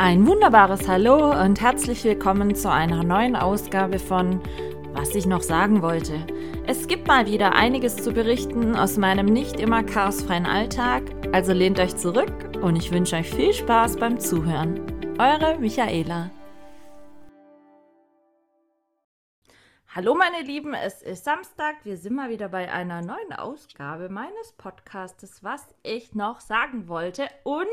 Ein wunderbares Hallo und herzlich willkommen zu einer neuen Ausgabe von Was ich noch sagen wollte. Es gibt mal wieder einiges zu berichten aus meinem nicht immer chaosfreien Alltag, also lehnt euch zurück und ich wünsche euch viel Spaß beim Zuhören. Eure Michaela. Hallo meine Lieben, es ist Samstag. Wir sind mal wieder bei einer neuen Ausgabe meines Podcastes, was ich noch sagen wollte. Und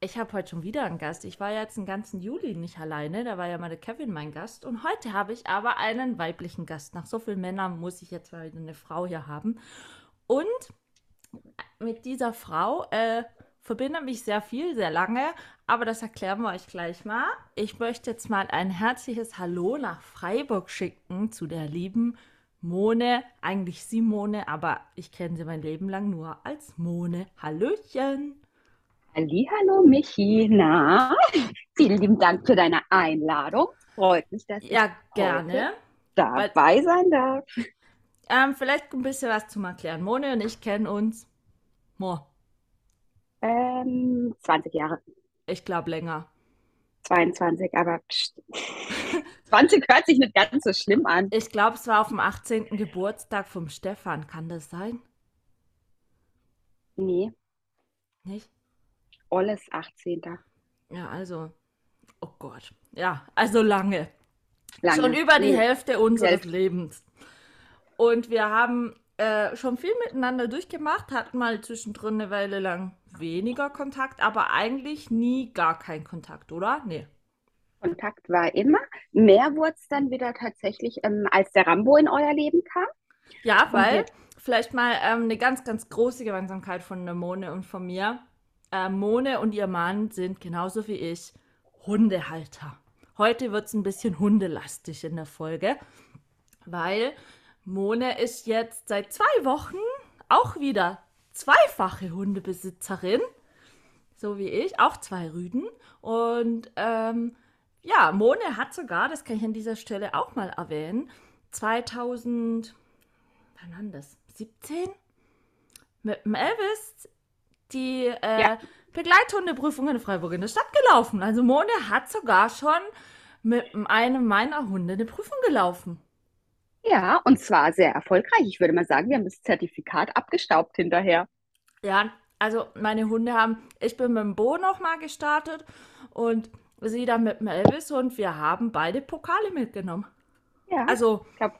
ich habe heute schon wieder einen Gast. Ich war ja jetzt den ganzen Juli nicht alleine. Da war ja der Kevin mein Gast. Und heute habe ich aber einen weiblichen Gast. Nach so vielen Männern muss ich jetzt mal wieder eine Frau hier haben. Und mit dieser Frau äh, verbinde mich sehr viel, sehr lange. Aber das erklären wir euch gleich mal. Ich möchte jetzt mal ein herzliches Hallo nach Freiburg schicken zu der lieben Mone. Eigentlich Simone, aber ich kenne sie mein Leben lang nur als Mone. Hallöchen! Hallo Michi, na, vielen lieben Dank für deine Einladung. Freut mich, dass ja, ich gerne. dabei Weil, sein darf. Ähm, vielleicht ein bisschen was zum Erklären. Mone und ich kennen uns. Mo. Ähm, 20 Jahre. Ich glaube länger. 22, aber pst. 20 hört sich nicht ganz so schlimm an. Ich glaube, es war auf dem 18. Geburtstag vom Stefan. Kann das sein? Nee. Nicht? Olles 18. Ja, also, oh Gott. Ja, also lange. lange. Schon über die Hälfte unseres Hälfte. Lebens. Und wir haben äh, schon viel miteinander durchgemacht, hatten mal zwischendrin eine Weile lang weniger Kontakt, aber eigentlich nie gar keinen Kontakt, oder? Nee. Kontakt war immer. Mehr wurde es dann wieder tatsächlich, ähm, als der Rambo in euer Leben kam. Ja, weil vielleicht mal ähm, eine ganz, ganz große Gemeinsamkeit von Nemone und von mir äh, Mone und ihr Mann sind genauso wie ich Hundehalter. Heute wird es ein bisschen hundelastig in der Folge, weil Mone ist jetzt seit zwei Wochen auch wieder zweifache Hundebesitzerin, so wie ich, auch zwei Rüden. Und ähm, ja, Mone hat sogar, das kann ich an dieser Stelle auch mal erwähnen, 2000, wann war das? 17? Mit dem Elvis die äh, ja. Begleithundeprüfung in Freiburg in der Stadt gelaufen. Also Mone hat sogar schon mit einem meiner Hunde eine Prüfung gelaufen. Ja, und zwar sehr erfolgreich. Ich würde mal sagen, wir haben das Zertifikat abgestaubt hinterher. Ja, also meine Hunde haben, ich bin mit dem Bo nochmal gestartet und sie dann mit dem Elvis und wir haben beide Pokale mitgenommen. Ja. Also glaub,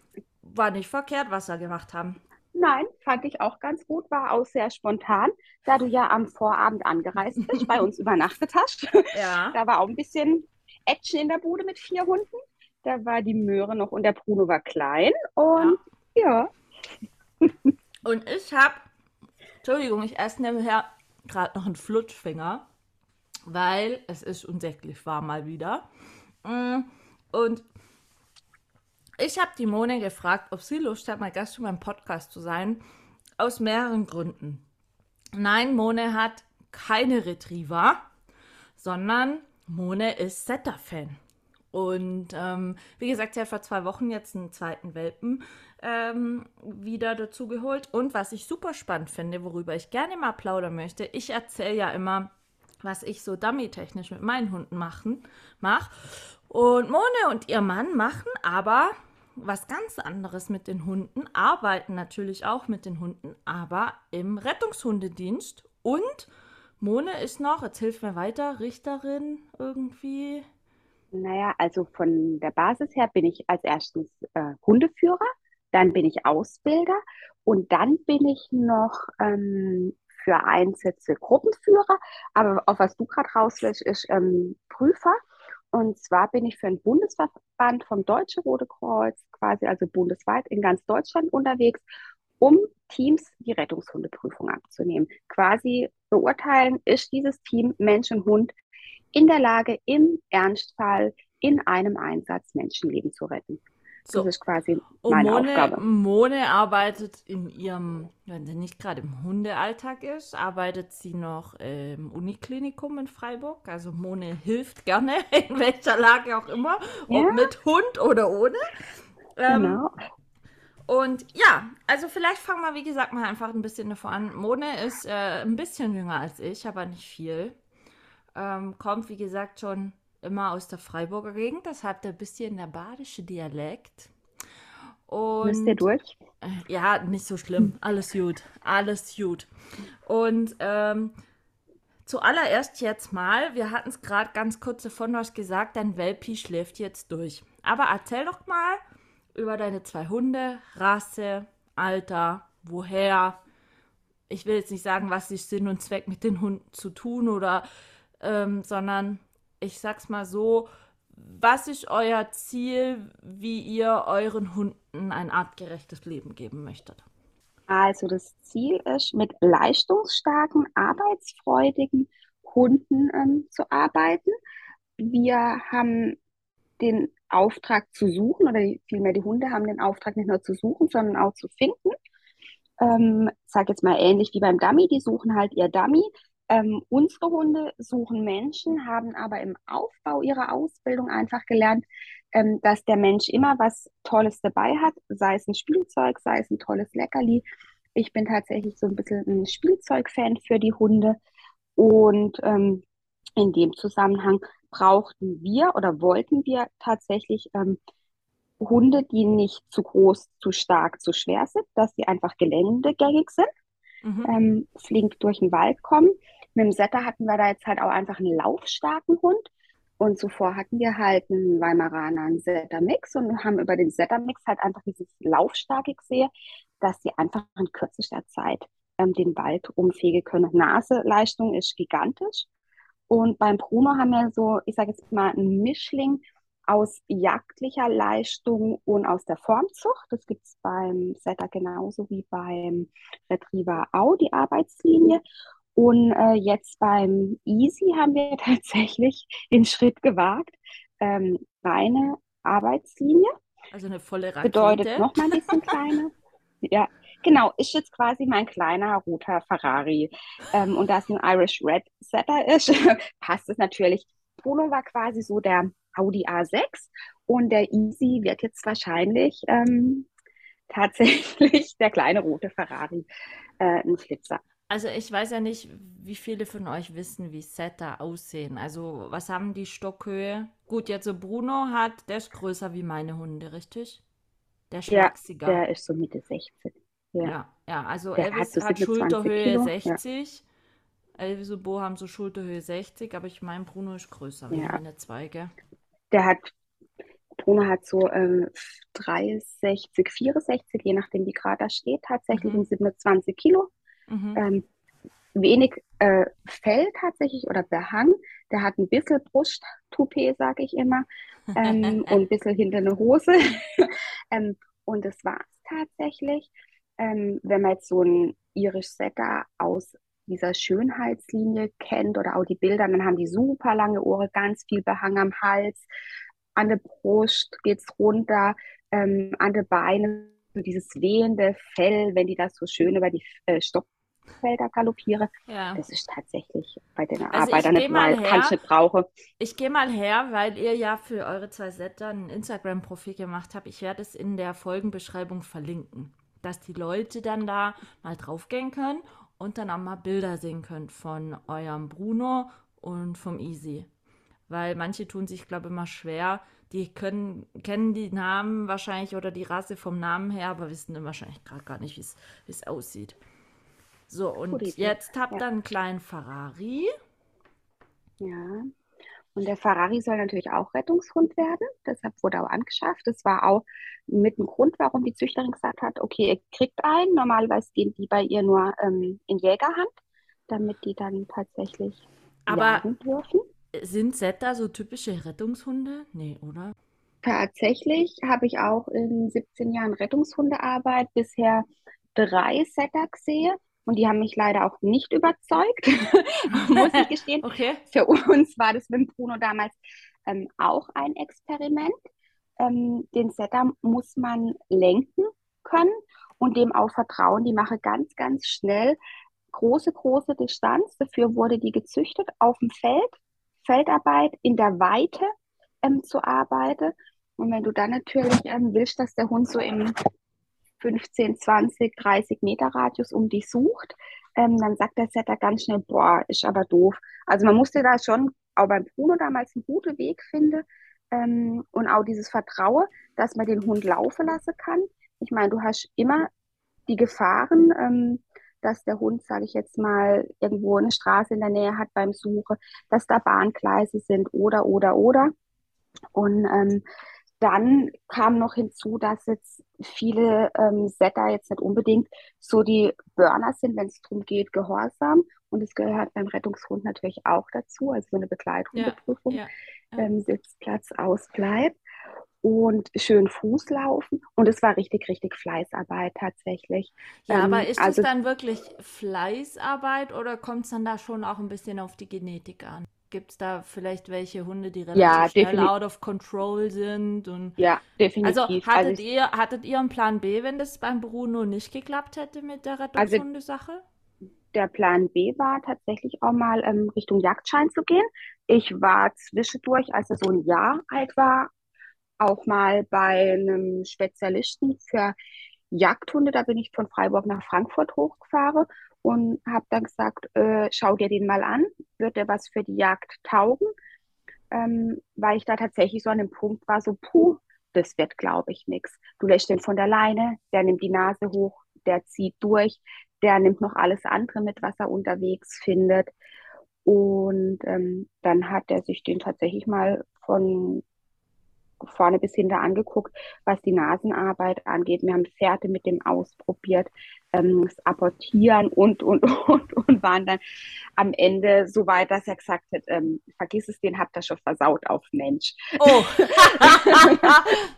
war nicht verkehrt, was wir gemacht haben. Nein, fand ich auch ganz gut, war auch sehr spontan, da du ja am Vorabend angereist bist, bei uns übernachtet hast. Ja. Da war auch ein bisschen Action in der Bude mit vier Hunden. Da war die Möhre noch und der Bruno war klein und ja. ja. Und ich habe, Entschuldigung, ich esse nebenher gerade noch einen Flutschfinger, weil es ist unsäglich warm mal wieder. Mm, und ich habe die Mone gefragt, ob sie Lust hat, mal Gast für meinem Podcast zu sein. Aus mehreren Gründen. Nein, Mone hat keine Retriever, sondern Mone ist Setter-Fan. Und ähm, wie gesagt, sie hat vor zwei Wochen jetzt einen zweiten Welpen ähm, wieder dazu geholt. Und was ich super spannend finde, worüber ich gerne mal plaudern möchte, ich erzähle ja immer, was ich so dummy-technisch mit meinen Hunden mache. Und Mone und ihr Mann machen aber was ganz anderes mit den Hunden, arbeiten natürlich auch mit den Hunden, aber im Rettungshundedienst. Und Mone ist noch, jetzt hilf mir weiter, Richterin irgendwie. Naja, also von der Basis her bin ich als erstens äh, Hundeführer, dann bin ich Ausbilder und dann bin ich noch ähm, für Einsätze Gruppenführer. Aber auf was du gerade rauslässt, ist ähm, Prüfer. Und zwar bin ich für einen Bundesverband vom Deutsche Rote Kreuz, quasi also bundesweit in ganz Deutschland unterwegs, um Teams die Rettungshundeprüfung abzunehmen. Quasi beurteilen, ist dieses Team Mensch und Hund in der Lage, im Ernstfall in einem Einsatz Menschenleben zu retten. So. Das ist quasi meine Mone, Aufgabe. Mone arbeitet in ihrem, wenn sie nicht gerade im Hundealltag ist, arbeitet sie noch im Uniklinikum in Freiburg. Also Mone hilft gerne, in welcher Lage auch immer, ja. ob mit Hund oder ohne. Ähm, genau. Und ja, also vielleicht fangen wir, wie gesagt, mal einfach ein bisschen davor an. Mone ist äh, ein bisschen jünger als ich, aber nicht viel. ähm, kommt, wie gesagt, schon immer aus der Freiburger Gegend. Das hat ein bisschen der badische Dialekt. Und, Müsst ihr durch? Äh, ja, nicht so schlimm. Alles gut. Alles gut. Und ähm, zuallererst jetzt mal, wir hatten es gerade ganz kurz davon, du hast gesagt, dein Welpi schläft jetzt durch. Aber erzähl doch mal über deine zwei Hunde, Rasse, Alter, woher. Ich will jetzt nicht sagen, was ist Sinn und Zweck mit den Hunden zu tun oder, ähm, sondern ich sag's mal so, was ist euer Ziel, wie ihr euren Hunden ein artgerechtes Leben geben möchtet? Also das Ziel ist, mit leistungsstarken, arbeitsfreudigen Hunden ähm, zu arbeiten. Wir haben den Auftrag zu suchen, oder vielmehr die Hunde haben den Auftrag nicht nur zu suchen, sondern auch zu finden. Ähm, sag jetzt mal ähnlich wie beim Dummy, die suchen halt ihr Dummy. Ähm, unsere Hunde suchen Menschen, haben aber im Aufbau ihrer Ausbildung einfach gelernt, ähm, dass der Mensch immer was Tolles dabei hat, sei es ein Spielzeug, sei es ein tolles Leckerli. Ich bin tatsächlich so ein bisschen ein Spielzeugfan für die Hunde und ähm, in dem Zusammenhang brauchten wir oder wollten wir tatsächlich ähm, Hunde, die nicht zu groß, zu stark, zu schwer sind, dass sie einfach geländegängig sind, mhm. ähm, flink durch den Wald kommen. Mit dem Setter hatten wir da jetzt halt auch einfach einen laufstarken Hund. Und zuvor hatten wir halt einen Weimaraner, einen Setter-Mix und haben über den Setter-Mix halt einfach dieses Laufstarke gesehen, dass sie einfach in kürzester Zeit ähm, den Wald umfegen können. Naseleistung ist gigantisch. Und beim Bruno haben wir so, ich sage jetzt mal, ein Mischling aus jagdlicher Leistung und aus der Formzucht. Das gibt es beim Setter genauso wie beim Retriever auch, die Arbeitslinie. Und äh, jetzt beim Easy haben wir tatsächlich den Schritt gewagt. Ähm, reine Arbeitslinie. Also eine volle Rakete. Bedeutet noch mal ein bisschen kleiner. ja, Genau, ist jetzt quasi mein kleiner roter Ferrari. Ähm, und da es ein Irish Red Setter ist, passt es natürlich. Bruno war quasi so der Audi A6 und der Easy wird jetzt wahrscheinlich ähm, tatsächlich der kleine rote Ferrari, äh, ein Flitzer. Also ich weiß ja nicht, wie viele von euch wissen, wie Setter aussehen. Also was haben die Stockhöhe? Gut, jetzt so Bruno hat, der ist größer wie meine Hunde, richtig? Der schlachsiger. Ja, der ist so Mitte 16. Ja, ja, ja. also Der Elvis hat, so hat Schulterhöhe Kilo. 60. Ja. Elvis und Bo haben so Schulterhöhe 60, aber ich meine, Bruno ist größer wie ja. meine Zweige. Der hat, Bruno hat so ähm, 63, 64, je nachdem wie gerade da steht, tatsächlich mhm. 27 Kilo. Mhm. Ähm, wenig äh, Fell tatsächlich oder Behang. Der hat ein bisschen Brusttoupet, sage ich immer, ähm, und ein bisschen hinter eine Hose. ähm, und das war es tatsächlich ähm, wenn man jetzt so einen Irish Setter aus dieser Schönheitslinie kennt oder auch die Bilder, dann haben die super lange Ohren, ganz viel Behang am Hals, an der Brust geht es runter, ähm, an den Beinen, so dieses wehende Fell, wenn die das so schön über die äh, Stockfelder galoppieren. Ja. Das ist tatsächlich bei den also Arbeitern nicht mal, her, ich nicht brauchen. Ich gehe mal her, weil ihr ja für eure zwei Setter ein Instagram-Profil gemacht habt. Ich werde es in der Folgenbeschreibung verlinken dass die Leute dann da mal draufgehen können und dann auch mal Bilder sehen können von eurem Bruno und vom Easy. Weil manche tun sich, glaube ich, immer schwer. Die können, kennen die Namen wahrscheinlich oder die Rasse vom Namen her, aber wissen dann wahrscheinlich gerade gar nicht, wie es aussieht. So, und jetzt habt ihr ja. einen kleinen Ferrari. Ja. Und der Ferrari soll natürlich auch Rettungshund werden. Deshalb wurde auch angeschafft. Das war auch mit dem Grund, warum die Züchterin gesagt hat, okay, ihr kriegt einen. Normalerweise gehen die bei ihr nur ähm, in Jägerhand, damit die dann tatsächlich Aber dürfen. Sind Setter so typische Rettungshunde? Nee, oder? Tatsächlich habe ich auch in 17 Jahren Rettungshundearbeit bisher drei Setter gesehen. Und die haben mich leider auch nicht überzeugt, muss ich gestehen. okay. Für uns war das mit Bruno damals ähm, auch ein Experiment. Ähm, den Setter muss man lenken können und dem auch vertrauen. Die mache ganz, ganz schnell große, große Distanz. Dafür wurde die gezüchtet auf dem Feld, Feldarbeit in der Weite ähm, zu arbeiten. Und wenn du dann natürlich ähm, willst, dass der Hund so im 15, 20, 30 Meter Radius um dich sucht, ähm, dann sagt der Setter ganz schnell, boah, ist aber doof. Also man musste da schon auch beim Bruno damals einen guten Weg finden ähm, und auch dieses Vertrauen, dass man den Hund laufen lassen kann. Ich meine, du hast immer die Gefahren, ähm, dass der Hund, sage ich jetzt mal, irgendwo eine Straße in der Nähe hat beim Suchen, dass da Bahngleise sind oder, oder, oder. Und ähm, dann kam noch hinzu, dass jetzt viele ähm, Setter jetzt nicht unbedingt so die Burner sind, wenn es darum geht, Gehorsam. Und es gehört beim Rettungshund natürlich auch dazu, also so eine Begleithundeprüfung, ja, ja, ja. ähm, Sitzplatz ausbleibt und schön Fuß laufen. Und es war richtig, richtig Fleißarbeit tatsächlich. Ja, ähm, aber ist also, es dann wirklich Fleißarbeit oder kommt es dann da schon auch ein bisschen auf die Genetik an? Gibt es da vielleicht welche Hunde, die relativ ja, schnell out of control sind? Und ja, definitiv. Also hattet, also ihr, hattet ihr einen Plan B, wenn das beim Bruno nicht geklappt hätte mit der also Rettungshundesache? Also, der Plan B war tatsächlich auch mal ähm, Richtung Jagdschein zu gehen. Ich war zwischendurch, als er so ein Jahr alt war, auch mal bei einem Spezialisten für Jagdhunde. Da bin ich von Freiburg nach Frankfurt hochgefahren und habe dann gesagt, äh, schau dir den mal an, wird der was für die Jagd taugen? Ähm, weil ich da tatsächlich so an dem Punkt war, so, puh, das wird, glaube ich, nichts. Du lässt den von der Leine, der nimmt die Nase hoch, der zieht durch, der nimmt noch alles andere mit, was er unterwegs findet. Und ähm, dann hat er sich den tatsächlich mal von vorne bis hinter angeguckt, was die Nasenarbeit angeht. Wir haben Pferde mit dem ausprobiert, ähm, das Apportieren und, und, und, und waren dann am Ende so weit, dass er gesagt hat, ähm, vergiss es, den habt ihr schon versaut auf Mensch. Oh.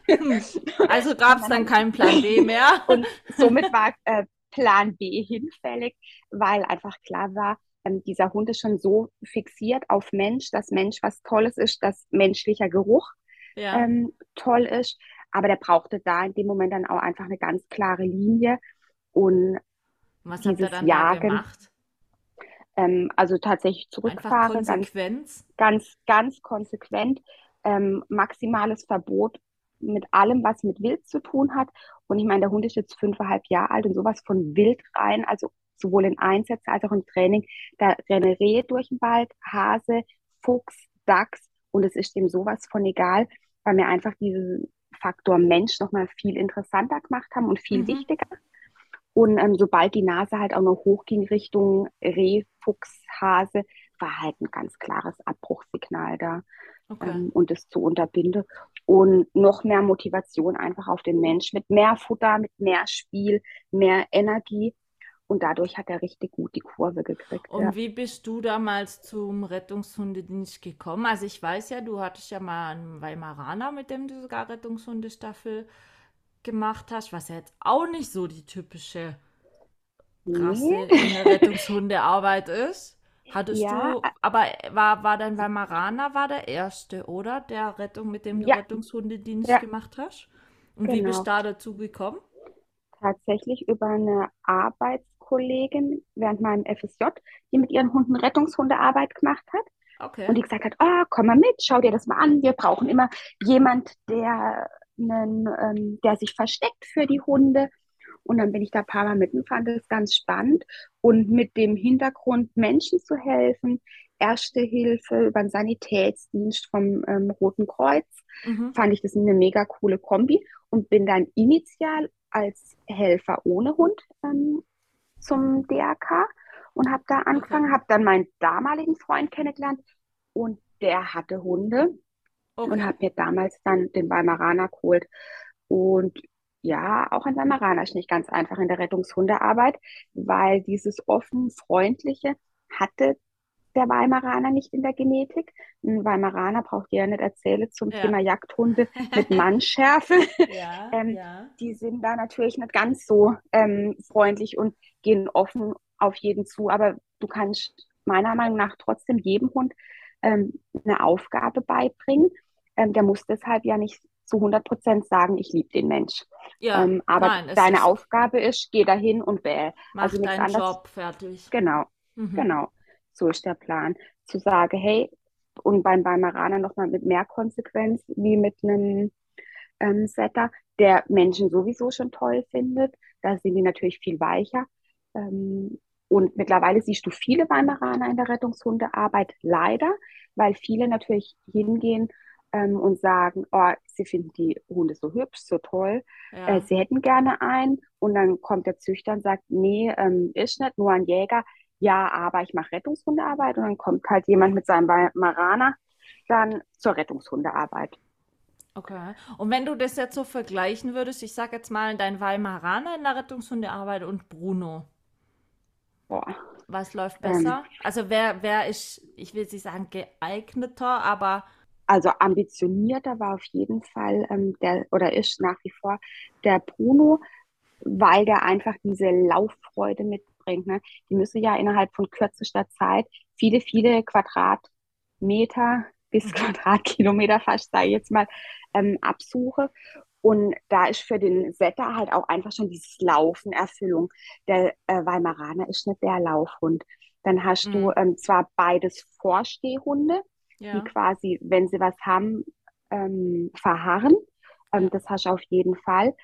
also gab es dann keinen Plan B mehr. und somit war äh, Plan B hinfällig, weil einfach klar war, ähm, dieser Hund ist schon so fixiert auf Mensch, dass Mensch was Tolles ist, dass menschlicher Geruch ja. ähm, toll ist. Aber der brauchte da in dem Moment dann auch einfach eine ganz klare Linie. Und was hat er dann Jagen, da gemacht? Ähm, also tatsächlich zurückfahren. Einfach Konsequenz? Ganz, ganz, ganz konsequent. Ähm, maximales Verbot mit allem, was mit Wild zu tun hat. Und ich meine, der Hund ist jetzt fünfeinhalb Jahre alt und sowas von Wild rein, also sowohl in Einsätzen als auch im Training. Da rennen Rehe durch den Wald, Hase, Fuchs, Dachs und es ist ihm sowas von egal, weil wir einfach diesen Faktor Mensch nochmal viel interessanter gemacht haben und viel mhm. wichtiger. Und ähm, sobald die Nase halt auch noch hochging Richtung Reh, Fuchs, Hase, war halt ein ganz klares Abbruchssignal da. Okay. Ähm, und das zu unterbinden. Und noch mehr Motivation einfach auf den Mensch mit mehr Futter, mit mehr Spiel, mehr Energie. Und dadurch hat er richtig gut die Kurve gekriegt. Und ja. wie bist du damals zum Rettungshundedienst gekommen? Also ich weiß ja, du hattest ja mal einen Weimaraner, mit dem du sogar Rettungshundestaffel gemacht hast, was ja jetzt auch nicht so die typische Rasse nee. in der Rettungshundearbeit ist. Hattest ja. du, aber war, war dein Weimaraner war der erste, oder? Der Rettung, mit dem du ja. Rettungshundedienst ja. gemacht hast? Und genau. wie bist du da dazu gekommen? Tatsächlich über eine Arbeits Kollegin während meinem FSJ, die mit ihren Hunden Rettungshundearbeit gemacht hat. Okay. Und die gesagt hat, oh, komm mal mit, schau dir das mal an. Wir brauchen immer jemand, der, einen, ähm, der sich versteckt für die Hunde. Und dann bin ich da ein paar Mal mit und fand das ganz spannend. Und mit dem Hintergrund, Menschen zu helfen, Erste Hilfe über den Sanitätsdienst vom ähm, Roten Kreuz, mhm. fand ich das eine mega coole Kombi und bin dann initial als Helfer ohne Hund ähm, zum DRK und habe da angefangen, okay. habe dann meinen damaligen Freund kennengelernt und der hatte Hunde okay. und habe mir damals dann den Weimaraner geholt. Und ja, auch ein Weimaraner ist nicht ganz einfach in der Rettungshundearbeit, weil dieses offen, freundliche hatte der Weimaraner nicht in der Genetik. Ein Weimaraner braucht ihr ja nicht erzählen zum ja. Thema Jagdhunde mit Mannschärfe. ja, ähm, ja. Die sind da natürlich nicht ganz so ähm, freundlich und gehen offen auf jeden zu. Aber du kannst meiner Meinung nach trotzdem jedem Hund ähm, eine Aufgabe beibringen. Ähm, der muss deshalb ja nicht zu 100 Prozent sagen, ich liebe den Mensch. Ja, ähm, aber nein, deine ist Aufgabe ist, geh dahin und wähl. Mach also deinen anderes. Job fertig. Genau, mhm. genau. So ist der Plan. Zu sagen, hey, und beim Weimaraner nochmal mit mehr Konsequenz wie mit einem ähm, Setter, der Menschen sowieso schon toll findet. Da sind die natürlich viel weicher. Ähm, Und mittlerweile siehst du viele Weimaraner in der Rettungshundearbeit, leider, weil viele natürlich hingehen ähm, und sagen, oh, sie finden die Hunde so hübsch, so toll, Ja. äh, sie hätten gerne einen. Und dann kommt der Züchter und sagt, nee, ähm, ist nicht, nur ein Jäger. Ja, aber ich mache Rettungshundearbeit. Und dann kommt halt jemand mit seinem Weimaraner dann zur Rettungshundearbeit. Okay. Und wenn du das jetzt so vergleichen würdest, ich sag jetzt mal dein Weimaraner in der Rettungshundearbeit und Bruno, Boah. was läuft Ähm, besser? Also wer, wer ist, ich will nicht sagen geeigneter, aber Also ambitionierter war auf jeden Fall ähm, der oder ist nach wie vor der Bruno, weil der einfach diese Lauffreude mitbringt. Ne? Die müssen ja innerhalb von kürzester Zeit viele, viele Quadratmeter bis. Quadratkilometer fast, sage ich jetzt mal, ähm, absuche. Und da ist für den Setter halt auch einfach schon dieses Laufen Erfüllung. Der äh, Weimaraner ist nicht der Laufhund. Dann hast du Mhm. ähm, zwar beides Vorstehhunde, die ja, quasi, wenn sie was haben, ähm, verharren. Ähm, das hast du auf jeden Fall.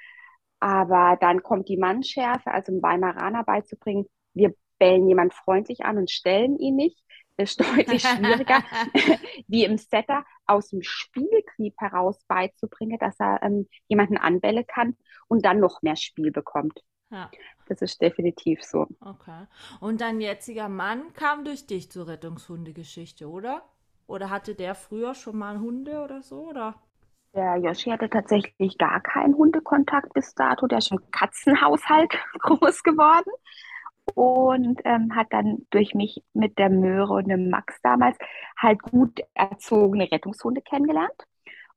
Aber dann kommt die Mannschärfe, also im Weimaraner beizubringen, wir bellen jemand freundlich an und stellen ihn nicht, ist deutlich schwieriger, wie im Setter aus dem Spieltrieb heraus beizubringen, dass er ähm, jemanden anbellen kann und dann noch mehr Spiel bekommt. ja, Das ist definitiv so. okay. Und dein jetziger Mann kam durch dich zur Rettungshundegeschichte, oder? Oder hatte der früher schon mal Hunde oder so, oder? Der Yoshi hatte tatsächlich gar keinen Hundekontakt bis dato. Der ist im Katzenhaushalt groß geworden und ähm, hat dann durch mich mit der Möhre und dem Max damals halt gut erzogene Rettungshunde kennengelernt.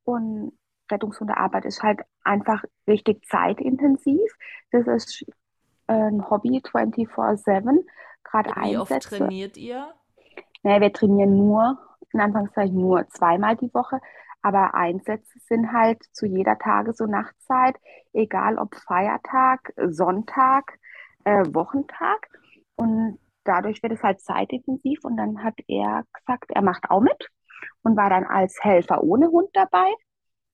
Und Rettungshundearbeit ist halt einfach richtig zeitintensiv. Das ist ein Hobby 24/7, gerade Wie oft Einsätze. trainiert ihr? Naja, wir trainieren nur, in Anführungszeichen nur zweimal die Woche, aber Einsätze sind halt zu jeder Tages- und Nachtzeit, egal ob Feiertag, Sonntag, äh, Wochentag. Und dadurch wird es halt zeitintensiv. Und dann hat er gesagt, er macht auch mit und war dann als Helfer ohne Hund dabei.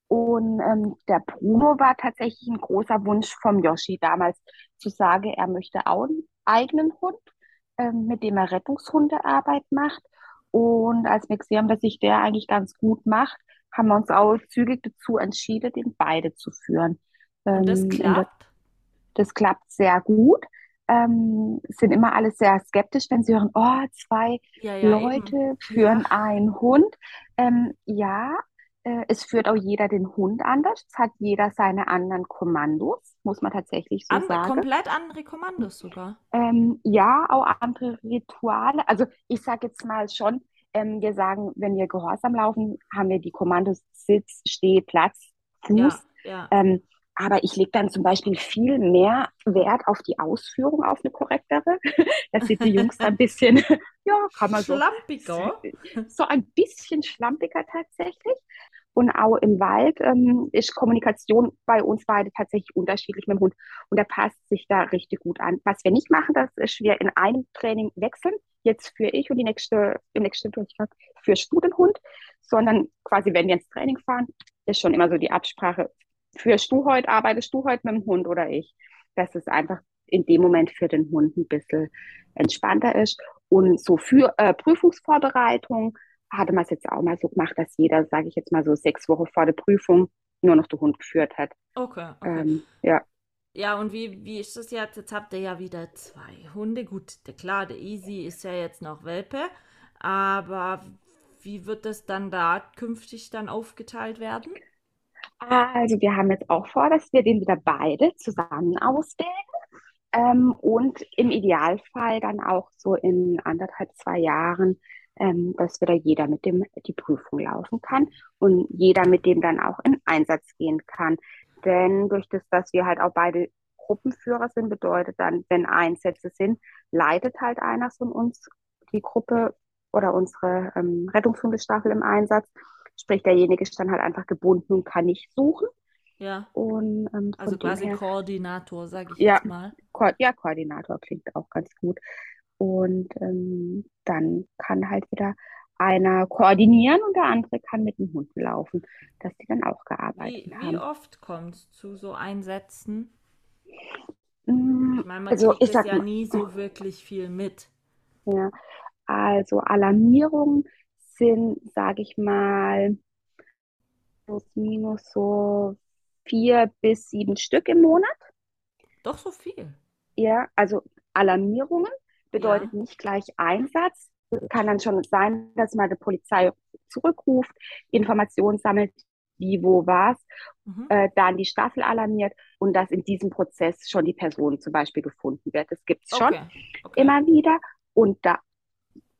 Und ähm, der Bruno war tatsächlich ein großer Wunsch vom Yoshi damals zu sagen, er möchte auch einen eigenen Hund, ähm, mit dem er Rettungshundearbeit macht. Und als wir gesehen haben, dass sich der eigentlich ganz gut macht, haben wir uns auch zügig dazu entschieden, den beide zu führen. Das Ähm, der, klappt? das klappt sehr gut. Ähm, sind immer alle sehr skeptisch, wenn sie hören, oh, zwei Ja, ja, eben. Leute führen Ja. einen Hund. Ähm, ja, äh, es führt auch jeder den Hund anders. Es hat jeder seine anderen Kommandos, muss man tatsächlich so Andere, sagen. komplett andere Kommandos sogar. Ähm, ja, auch andere Rituale. Also ich sage jetzt mal schon, ähm, wir sagen, wenn wir gehorsam laufen, haben wir die Kommandos Sitz, Steh, Platz, Fuß. Ja, ja. Aber ich lege dann zum Beispiel viel mehr Wert auf die Ausführung, auf eine korrektere. Das sind die Jungs ein bisschen, ja, kann man so, Schlampiger. so ein bisschen schlampiger tatsächlich. Und auch im Wald ähm, ist Kommunikation bei uns beide tatsächlich unterschiedlich mit dem Hund. Und er passt sich da richtig gut an. Was wir nicht machen, das ist, wir in einem Training wechseln. Jetzt führe ich und die nächste, im nächsten Durchgang führst du den Hund. Sondern quasi, wenn wir ins Training fahren, ist schon immer so die Absprache, führst du heute, arbeitest du heute mit dem Hund oder ich? Dass es einfach in dem Moment für den Hund ein bisschen entspannter ist. Und so für äh, Prüfungsvorbereitung hatte man es jetzt auch mal so gemacht, dass jeder, sage ich jetzt mal so sechs Wochen vor der Prüfung, nur noch den Hund geführt hat. Okay, okay. Ähm, ja. Ja, und wie, wie ist das jetzt? Jetzt habt ihr ja wieder zwei Hunde. Gut, der, klar, der Easy ist ja jetzt noch Welpe, aber wie wird das dann da künftig dann aufgeteilt werden? Also wir haben jetzt auch vor, dass wir den wieder beide zusammen ausbilden. Ähm, und im Idealfall dann auch so in anderthalb, zwei Jahren, ähm, dass wieder jeder mit dem die Prüfung laufen kann und jeder mit dem dann auch in Einsatz gehen kann. Denn durch das, dass wir halt auch beide Gruppenführer sind, bedeutet dann, wenn Einsätze sind, leitet halt einer von uns die Gruppe oder unsere ähm, Rettungshundestaffel im Einsatz. Sprich, derjenige ist dann halt einfach gebunden und kann nicht suchen. Ja, Und ähm, also quasi her, Koordinator, sage ich ja, jetzt mal. Ko ja, Koordinator klingt auch ganz gut. Und ähm, dann kann halt wieder einer koordinieren und der andere kann mit dem Hund laufen, dass die dann auch gearbeitet Wie, wie haben. oft kommt es zu so Einsätzen? Mm, Ich meine, man Also kriegt ich sag ja nie so wirklich viel mit. ja, also Alarmierungen sind, sage ich mal, plus minus so vier bis sieben Stück im Monat. Doch so viel. Ja, also Alarmierungen bedeutet Ja. nicht gleich Einsatz. Es kann dann schon sein, dass mal die Polizei zurückruft, Informationen sammelt, wie, wo, was, Mhm. äh, dann die Staffel alarmiert und dass in diesem Prozess schon die Person zum Beispiel gefunden wird. Das gibt es schon Okay. Okay. immer wieder. Und da,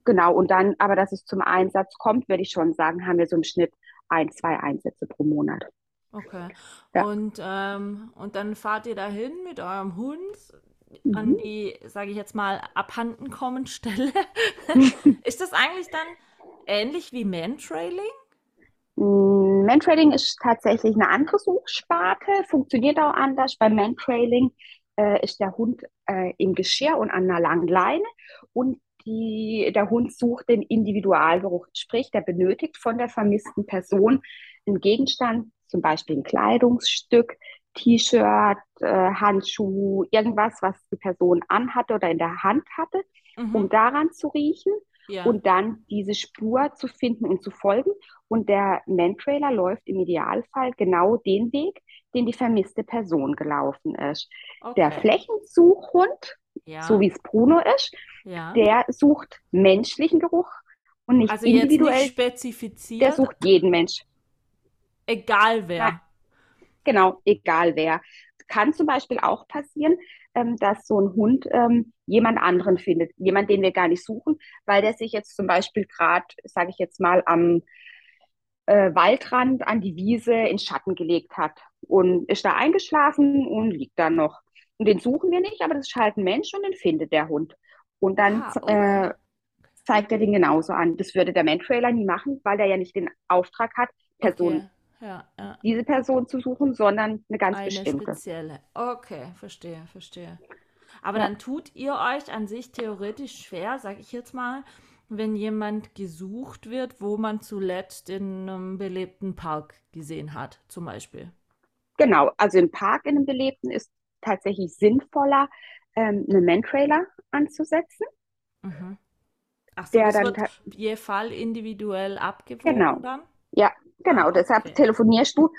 genau, und dann, aber dass es zum Einsatz kommt, würde ich schon sagen, haben wir so im Schnitt ein, zwei Einsätze pro Monat. Okay. Ja. Und, ähm, und dann fahrt ihr dahin mit eurem Hund an Mhm. die, sage ich jetzt mal, abhanden kommen Stelle. Ist das eigentlich dann ähnlich wie Mantrailing? Mm, Mantrailing ist tatsächlich eine andere Suchsparte, funktioniert auch anders. Beim Mantrailing äh, ist der Hund äh, im Geschirr und an einer langen Leine und die, der Hund sucht den Individualgeruch, sprich, der benötigt von der vermissten Person einen Gegenstand, zum Beispiel ein Kleidungsstück, T-Shirt, äh, Handschuh, irgendwas, was die Person anhatte oder in der Hand hatte, um Mhm. daran zu riechen Ja. und dann diese Spur zu finden und zu folgen. Und der Mantrailer läuft im Idealfall genau den Weg, den die vermisste Person gelaufen ist. Der Okay. So Ja. wie es Bruno ist, Ja. der sucht menschlichen Geruch und nicht Also jetzt nicht individuell. Der spezifiziert, sucht jeden Mensch. egal wer. genau, egal wer. Kann zum Beispiel auch passieren, ähm, dass so ein Hund ähm, jemand anderen findet, jemand, den wir gar nicht suchen, weil der sich jetzt zum Beispiel gerade, sage ich jetzt mal, am äh, Waldrand an die Wiese in Schatten gelegt hat und ist da eingeschlafen und liegt da noch. Und den suchen wir nicht, aber das ist halt ein Mensch und den findet der Hund. Und dann Ah, okay. äh, zeigt er den genauso an. Das würde der Mantrailer nie machen, weil der ja nicht den Auftrag hat, Person, Okay. Ja, ja. diese Person zu suchen, sondern eine ganz Eine bestimmte. spezielle. Okay, verstehe, verstehe. Aber Ja. dann tut ihr euch an sich theoretisch schwer, sag ich jetzt mal, wenn jemand gesucht wird, wo man zuletzt in einem belebten Park gesehen hat, zum Beispiel. Genau, also im Park in einem belebten ist tatsächlich sinnvoller, ähm, einen Mantrailer anzusetzen, Mhm. Ach so, der das dann wird je Fall individuell abgewogen Genau. dann? Ja, genau. Ah, Deshalb okay. telefonierst du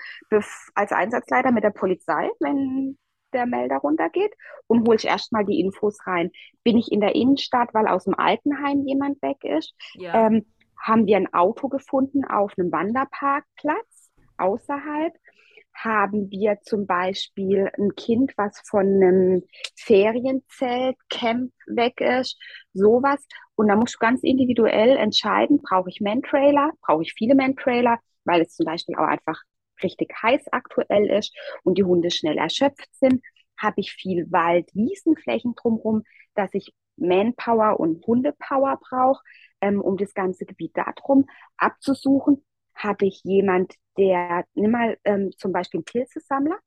als Einsatzleiter mit der Polizei, wenn der Melder runtergeht und holst erstmal die Infos rein. Bin ich in der Innenstadt, weil aus dem Altenheim jemand weg ist? Ja. Ähm, haben wir ein Auto gefunden auf einem Wanderparkplatz außerhalb? Haben wir zum Beispiel ein Kind, was von einem Ferienzelt, Camp weg ist, sowas. Und da musst du ganz individuell entscheiden, brauche ich Mantrailer, brauche ich viele Mantrailer, weil es zum Beispiel auch einfach richtig heiß aktuell ist und die Hunde schnell erschöpft sind. Habe ich viel Wald, Wiesenflächen drumherum, dass ich Manpower und Hundepower brauche, ähm, um das ganze Gebiet darum abzusuchen. Habe ich jemand, der, nimm mal ähm, zum Beispiel einen Pilzesammler,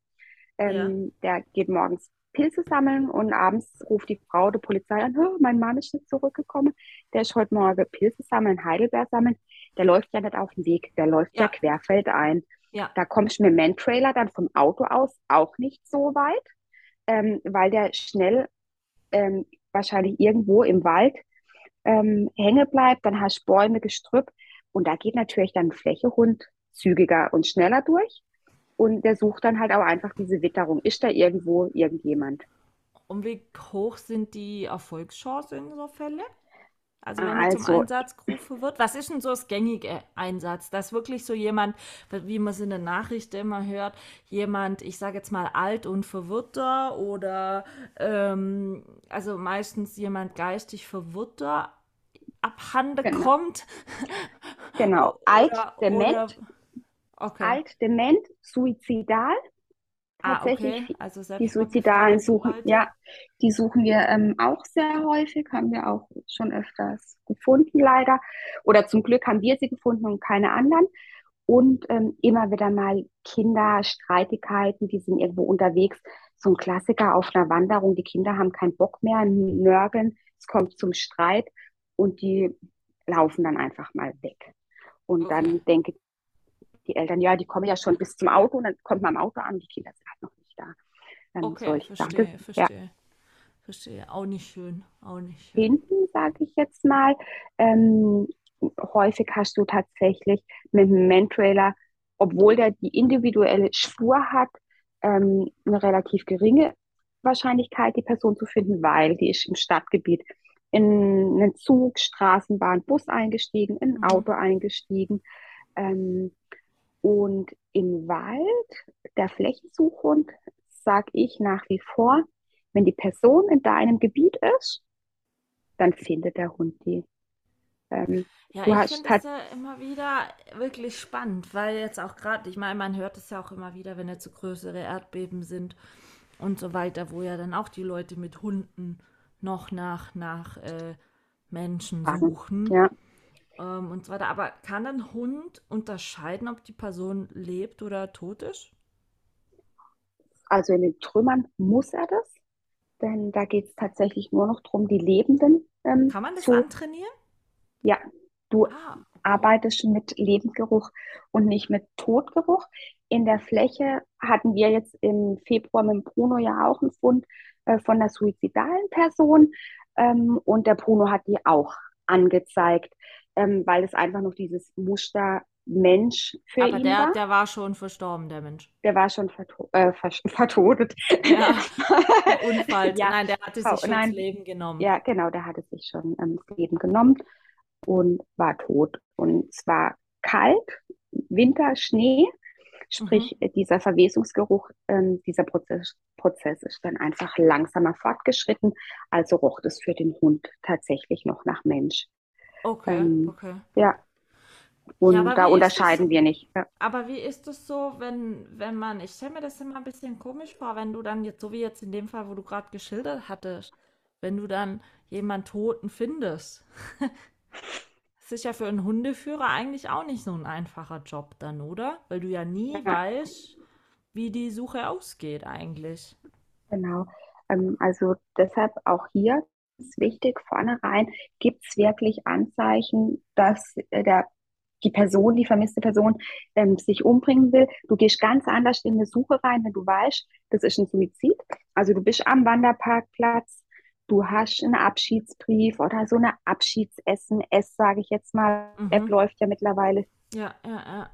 Ja. ähm, der geht morgens Pilze sammeln und abends ruft die Frau der Polizei an, "Hö, mein Mann ist nicht zurückgekommen, der ist heute Morgen Pilze sammeln, Heidelbeer sammeln, der läuft ja nicht auf dem Weg, der läuft ja Ja. querfeldein. Ja. Da kommst du mit dem Mantrailer dann vom Auto aus auch nicht so weit, ähm, weil der schnell ähm, wahrscheinlich irgendwo im Wald ähm, hängen bleibt, dann hast du Bäume, Gestrüpp und da geht natürlich dann ein Flächehund zügiger und schneller durch und der sucht dann halt auch einfach diese Witterung. Ist da irgendwo irgendjemand? Und wie hoch sind die Erfolgschancen in so Fällen? Also wenn er zum Also, Einsatz gerufen wird, was ist denn so das gängige Einsatz? Dass wirklich so jemand, wie man es in den Nachrichten immer hört, jemand, ich sage jetzt mal alt und verwirrter oder ähm, also meistens jemand geistig verwirrter abhanden genau, kommt genau. Alt, dement, okay. alt, dement, suizidal. Ah, Tatsächlich, okay. Also die Suizidalen suchen, ja, die suchen wir ähm, auch sehr häufig, haben wir auch schon öfters gefunden, leider. Oder zum Glück haben wir sie gefunden und keine anderen. Und ähm, immer wieder mal Kinder, Streitigkeiten, die sind irgendwo unterwegs. So ein Klassiker auf einer Wanderung, die Kinder haben keinen Bock mehr, nörgeln, es kommt zum Streit und die laufen dann einfach mal weg. Und Okay. dann denken die Eltern, ja, die kommen ja schon bis zum Auto und dann kommt man am Auto an, die Kinder sind halt noch nicht da. ähm, Okay, solche Sachen. verstehe, ja. verstehe, verstehe. Auch nicht schön, auch nicht schön. Hinten, sage ich jetzt mal, ähm, häufig hast du tatsächlich mit einem Mantrailer, obwohl der die individuelle Spur hat, ähm, eine relativ geringe Wahrscheinlichkeit, die Person zu finden, weil die ist im Stadtgebiet in einen Zug, Straßenbahn, Bus eingestiegen, in ein Mhm. Auto eingestiegen. Ähm, und im Wald, der Flächensuchhund, sage ich nach wie vor, wenn die Person in deinem Gebiet ist, dann findet der Hund die. Ähm, Ja, du ich finde es halt, ja immer wieder wirklich spannend, weil jetzt auch gerade, ich meine, man hört es ja auch immer wieder, wenn jetzt so größere Erdbeben sind und so weiter, wo ja dann auch die Leute mit Hunden noch nach, nach äh, Menschen suchen. Ja, ähm, und so weiter. Aber kann ein Hund unterscheiden, ob die Person lebt oder tot ist? also in den Trümmern muss er das, denn da geht es tatsächlich nur noch darum, die Lebenden ähm, Kann man das zu, antrainieren? ja, du Ah, arbeitest mit Lebendgeruch und nicht mit Totgeruch. In der Fläche hatten wir jetzt im Februar mit Bruno ja auch einen Fund äh, von einer suizidalen Person ähm, und der Bruno hat die auch angezeigt, ähm, weil es einfach noch dieses Muster Mensch für Aber ihn der, war. der war schon verstorben, der Mensch. Der war schon verto äh, ver vertodet. Ja, der Unfall. Ja, Nein, der hatte sich schon das nein, Leben genommen. ja, genau, der hatte sich schon ähm, das Leben genommen und war tot. Und es war kalt, Winter, Schnee, Mhm. sprich äh, dieser Verwesungsgeruch, ähm, dieser Prozess, Prozess ist dann einfach langsamer fortgeschritten, also roch es für den Hund tatsächlich noch nach Mensch. Okay, Ähm, okay. ja, Ja, und aber da unterscheiden wir nicht. Ja, aber wie ist es so, wenn, wenn man, ich stelle mir das immer ein bisschen komisch vor, wenn du dann jetzt, so wie jetzt in dem Fall, wo du gerade geschildert hattest, wenn du dann jemanden Toten findest. Das ist ja für einen Hundeführer eigentlich auch nicht so ein einfacher Job dann, oder? Weil du ja nie ja, weißt, wie die Suche ausgeht eigentlich. genau. Ähm, also deshalb auch hier ist wichtig, vornherein gibt es wirklich Anzeichen, dass äh, der die Person, die vermisste Person, ähm, sich umbringen will. Du gehst ganz anders in eine Suche rein, wenn du weißt, das ist ein Suizid. Also du bist am Wanderparkplatz, du hast einen Abschiedsbrief oder so eine Abschiedsessen-S, sage ich jetzt mal. App Mhm. läuft ja mittlerweile. Ja, ja, ja.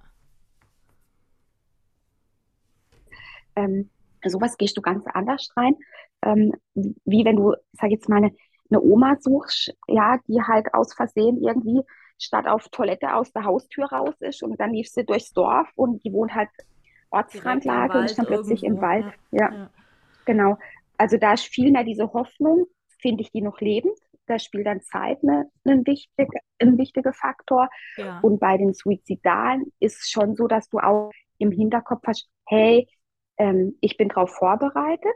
Ähm, sowas gehst du ganz anders rein, ähm, wie wenn du, sag jetzt mal, eine, eine Oma suchst, ja, die halt aus Versehen irgendwie statt auf Toilette aus der Haustür raus ist und dann lief sie durchs Dorf und die wohnt halt Ortsrandlage und ist dann plötzlich im irgendwo. Wald. Ja, Ja, genau. Also da ist viel mehr diese Hoffnung, finde ich die noch lebend. Da spielt dann Zeit eine, ein wichtig, ein wichtiger Faktor. ja, Und bei den Suizidalen ist es schon so, dass du auch im Hinterkopf hast, hey, ähm, ich bin darauf vorbereitet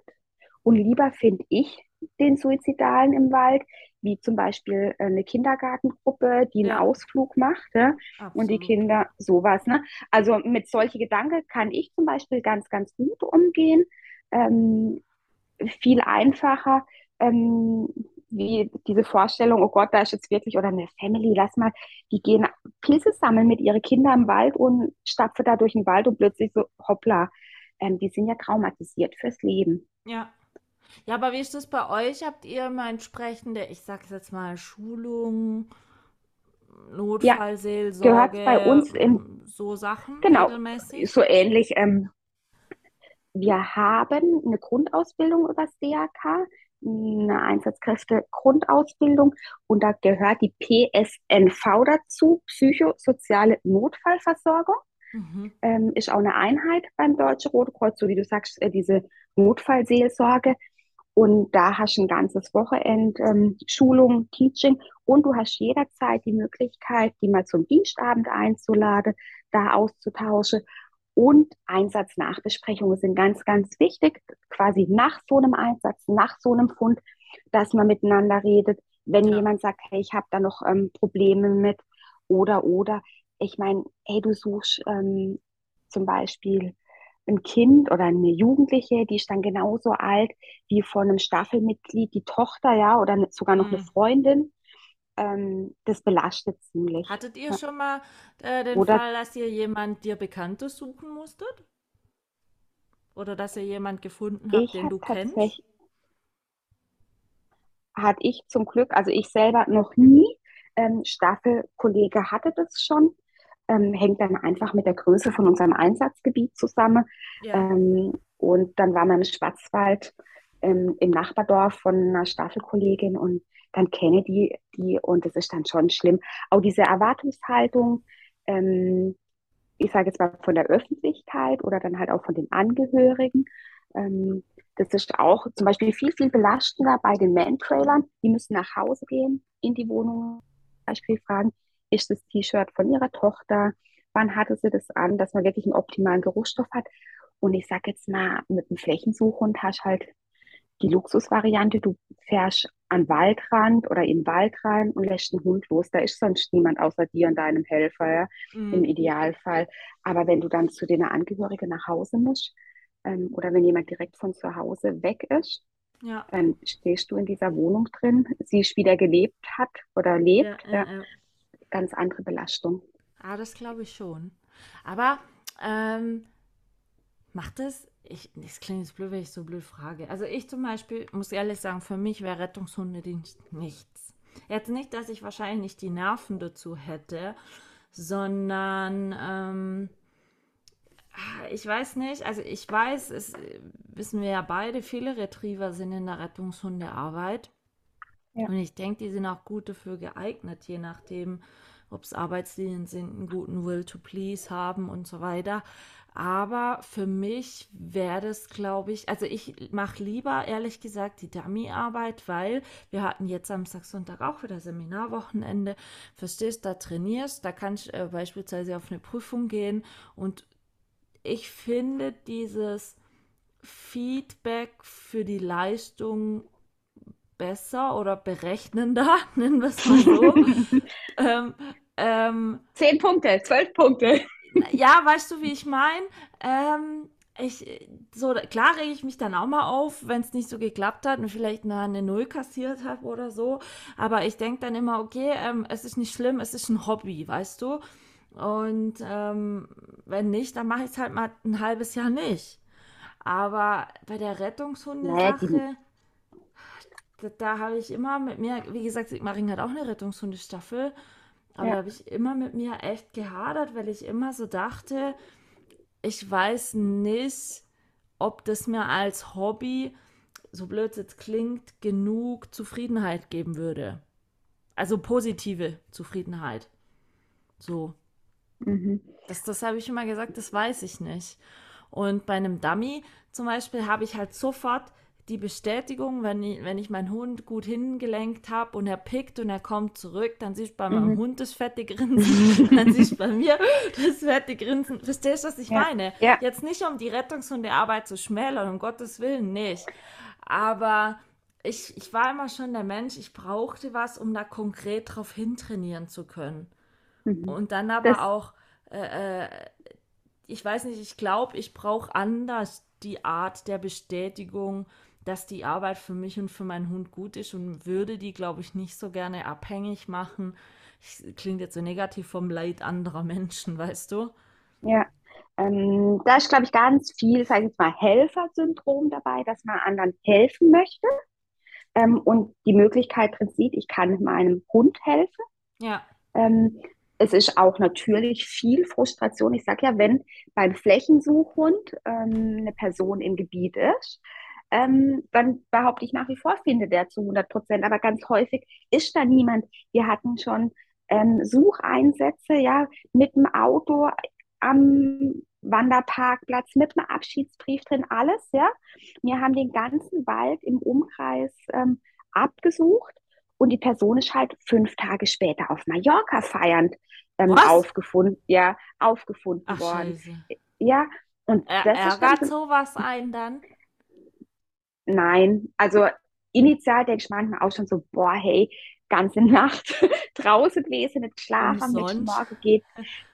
und lieber finde ich den Suizidalen im Wald, wie zum Beispiel eine Kindergartengruppe, die einen ja, Ausflug macht, ja, und die. Kinder sowas. Ne? Also mit solchen Gedanken kann ich zum Beispiel ganz, ganz gut umgehen. Ähm, viel einfacher, ähm, wie diese Vorstellung, oh Gott, da ist jetzt wirklich, oder eine Family, lass mal, die gehen Pilze sammeln mit ihren Kindern im Wald und stapfen da durch den Wald und plötzlich so, hoppla, ähm, die sind ja traumatisiert fürs Leben. Ja. Ja, aber wie ist das bei euch? Habt ihr mal entsprechende, ich sag's jetzt mal, Schulung, Ja, gehört bei Notfallseelsorge, uns in, so Sachen genau, regelmäßig? so ähnlich. Ähm, wir haben eine Grundausbildung über das DRK, eine Einsatzkräfte-Grundausbildung und da gehört die PSNV dazu, psychosoziale Notfallversorgung. Mhm. ähm, ist auch eine Einheit beim Deutschen Roten Kreuz, so wie du sagst, äh, diese Notfallseelsorge. Und da hast du ein ganzes Wochenend ähm, Schulung, Teaching und du hast jederzeit die Möglichkeit, die mal zum Dienstabend einzuladen, da auszutauschen. Und Einsatznachbesprechungen sind ganz, ganz wichtig, quasi nach so einem Einsatz, nach so einem Fund, dass man miteinander redet. Wenn Ja, jemand sagt, hey, ich habe da noch ähm, Probleme mit oder oder, ich meine, hey, du suchst ähm, zum Beispiel ein Kind oder eine Jugendliche, die ist dann genauso alt wie von einem Staffelmitglied, die Tochter, ja, oder ne- sogar noch eine mhm. Freundin. Ähm, das belastet ziemlich. Hattet ihr Ja. schon mal äh, den Oder Fall, dass ihr jemand dir Bekanntes suchen musstet? Oder dass ihr jemand gefunden habt, den habe du kennst? hatte ich zum Glück, also ich selber noch nie. Ähm, Staffelkollege hatte das schon. Ähm, hängt dann einfach mit der Größe von unserem Einsatzgebiet zusammen. Ja. Ähm, und dann war man im Schwarzwald ähm, im Nachbardorf von einer Staffelkollegin und dann kenne die die und das ist dann schon schlimm. Auch diese Erwartungshaltung, ähm, ich sage jetzt mal von der Öffentlichkeit oder dann halt auch von den Angehörigen. Ähm, das ist auch zum Beispiel viel, viel belastender bei den Man-Trailern. Die müssen nach Hause gehen, in die Wohnung, zum Beispiel fragen, ist das T-Shirt von ihrer Tochter? Wann hatte sie das an, dass man wirklich einen optimalen Geruchsstoff hat? Und ich sage jetzt mal, mit einem Flächensuchhund hast du halt die Luxusvariante, du fährst an Waldrand oder in den Wald rein und lässt den Hund los. Da ist sonst niemand außer dir und deinem Helfer, ja, im Mm, Idealfall. Aber wenn du dann zu den Angehörigen nach Hause musst, ähm, oder wenn jemand direkt von zu Hause weg ist, ja. dann stehst du in dieser Wohnung drin, siehst, wie der gelebt hat oder lebt, ja, ja, ja. Ganz andere Belastung. Ah, das glaube ich schon. Aber ähm, macht es, ich, das klingt jetzt blöd, wenn ich so blöd frage. Also ich zum Beispiel muss ehrlich sagen, für mich wäre Rettungshundedienst nichts. Jetzt nicht, dass ich wahrscheinlich nicht die Nerven dazu hätte, sondern ähm, ah, ich weiß nicht, also ich weiß, es wissen wir ja beide, viele Retriever sind in der Rettungshundearbeit. Ja. Und ich denke, die sind auch gut dafür geeignet, je nachdem, ob es Arbeitslinien sind, einen guten Will to Please haben und so weiter. Aber für mich wäre das, glaube ich, also ich mache lieber, ehrlich gesagt, die Dummy-Arbeit, weil wir hatten jetzt Samstag, Sonntag auch wieder Seminarwochenende. Verstehst, da trainierst, da kannst du äh, beispielsweise auf eine Prüfung gehen. Und ich finde dieses Feedback für die Leistung besser oder berechnender, nennen wir es mal so. Ähm, ähm, Zehn Punkte, zwölf Punkte. ja, weißt du, wie ich meine? Ähm, ich, so, klar rege ich mich dann auch mal auf, wenn es nicht so geklappt hat und vielleicht eine Null kassiert habe oder so. Aber ich denke dann immer, okay, ähm, es ist nicht schlimm, es ist ein Hobby, weißt du? Und ähm, wenn nicht, dann mache ich es halt mal ein halbes Jahr nicht. Aber bei der Rettungshundesache, da, da habe ich immer mit mir, wie gesagt, Sigmaringen hat auch eine Rettungshundestaffel, aber da ja. habe ich immer mit mir echt gehadert, weil ich immer so dachte, ich weiß nicht, ob das mir als Hobby, so blöd es jetzt klingt, genug Zufriedenheit geben würde. Also positive Zufriedenheit. So. Mhm. Das, das habe ich immer gesagt, das weiß ich nicht. Und bei einem Dummy zum Beispiel habe ich halt sofort die Bestätigung, wenn ich, wenn ich meinen Hund gut hingelenkt habe und er pickt und er kommt zurück, dann siehst du bei meinem Mhm. Hund das fette Grinsen, dann siehst du bei mir das fette Grinsen. Verstehst du, was ich Ja, meine? ja, Jetzt nicht, um die Rettungshundearbeit zu schmälern, um Gottes Willen nicht. Aber ich, ich war immer schon der Mensch, ich brauchte was, um da konkret drauf hintrainieren zu können. mhm. Und dann Das, aber auch, äh, äh, ich weiß nicht, ich glaube, ich brauche anders die Art der Bestätigung, dass die Arbeit für mich und für meinen Hund gut ist und würde die, glaube ich, nicht so gerne abhängig machen. Ich, klingt jetzt so negativ vom Leid anderer Menschen, weißt du? ja. Ähm, da ist, glaube ich, ganz viel, sage ich jetzt mal, Helfersyndrom dabei, dass man anderen helfen möchte ähm, und die Möglichkeit drin sieht, ich kann meinem Hund helfen. Ja, Ähm, es ist auch natürlich viel Frustration. Ich sage ja, wenn beim Flächensuchhund ähm, eine Person im Gebiet ist, ähm, dann behaupte ich nach wie vor, findet der zu 100 Prozent. Aber ganz häufig ist da niemand. Wir hatten schon ähm, Sucheinsätze, ja, mit dem Auto am Wanderparkplatz, mit einem Abschiedsbrief drin, alles, ja. Wir haben den ganzen Wald im Umkreis ähm, abgesucht und die Person ist halt fünf Tage später auf Mallorca feiernd ähm, aufgefunden, ja, aufgefunden Ach, worden. scheiße. Ja, und Ä das ärgert so, sowas einen dann? Nein, also initial denke ich manchmal auch schon so, boah, hey, ganze Nacht draußen gewesen, nicht geschlafen, nächsten Umsonst? Morgen geht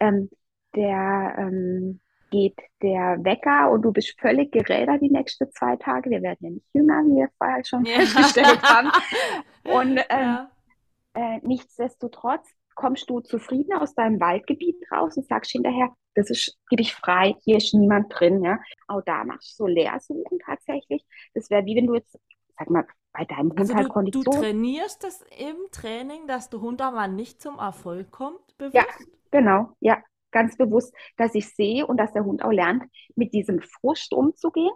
ähm, der, ähm, geht der Wecker und du bist völlig gerädert die nächsten zwei Tage. Wir werden ja nicht jünger, wie wir vorher schon Ja. festgestellt haben. Und ähm, Ja. äh, nichtsdestotrotz kommst du zufrieden aus deinem Waldgebiet raus und sagst hinterher, das ist, gebe ich frei, hier ist niemand drin, ja. Auch da machst du so Leersuchen tatsächlich. Das wäre wie wenn du jetzt, sag mal, bei deinem Hund Also halt du, du Kondition. trainierst das im Training, dass der Hund aber nicht zum Erfolg kommt, Ja, bewusst? genau, ja, ganz bewusst, dass ich sehe und dass der Hund auch lernt, mit diesem Frust umzugehen.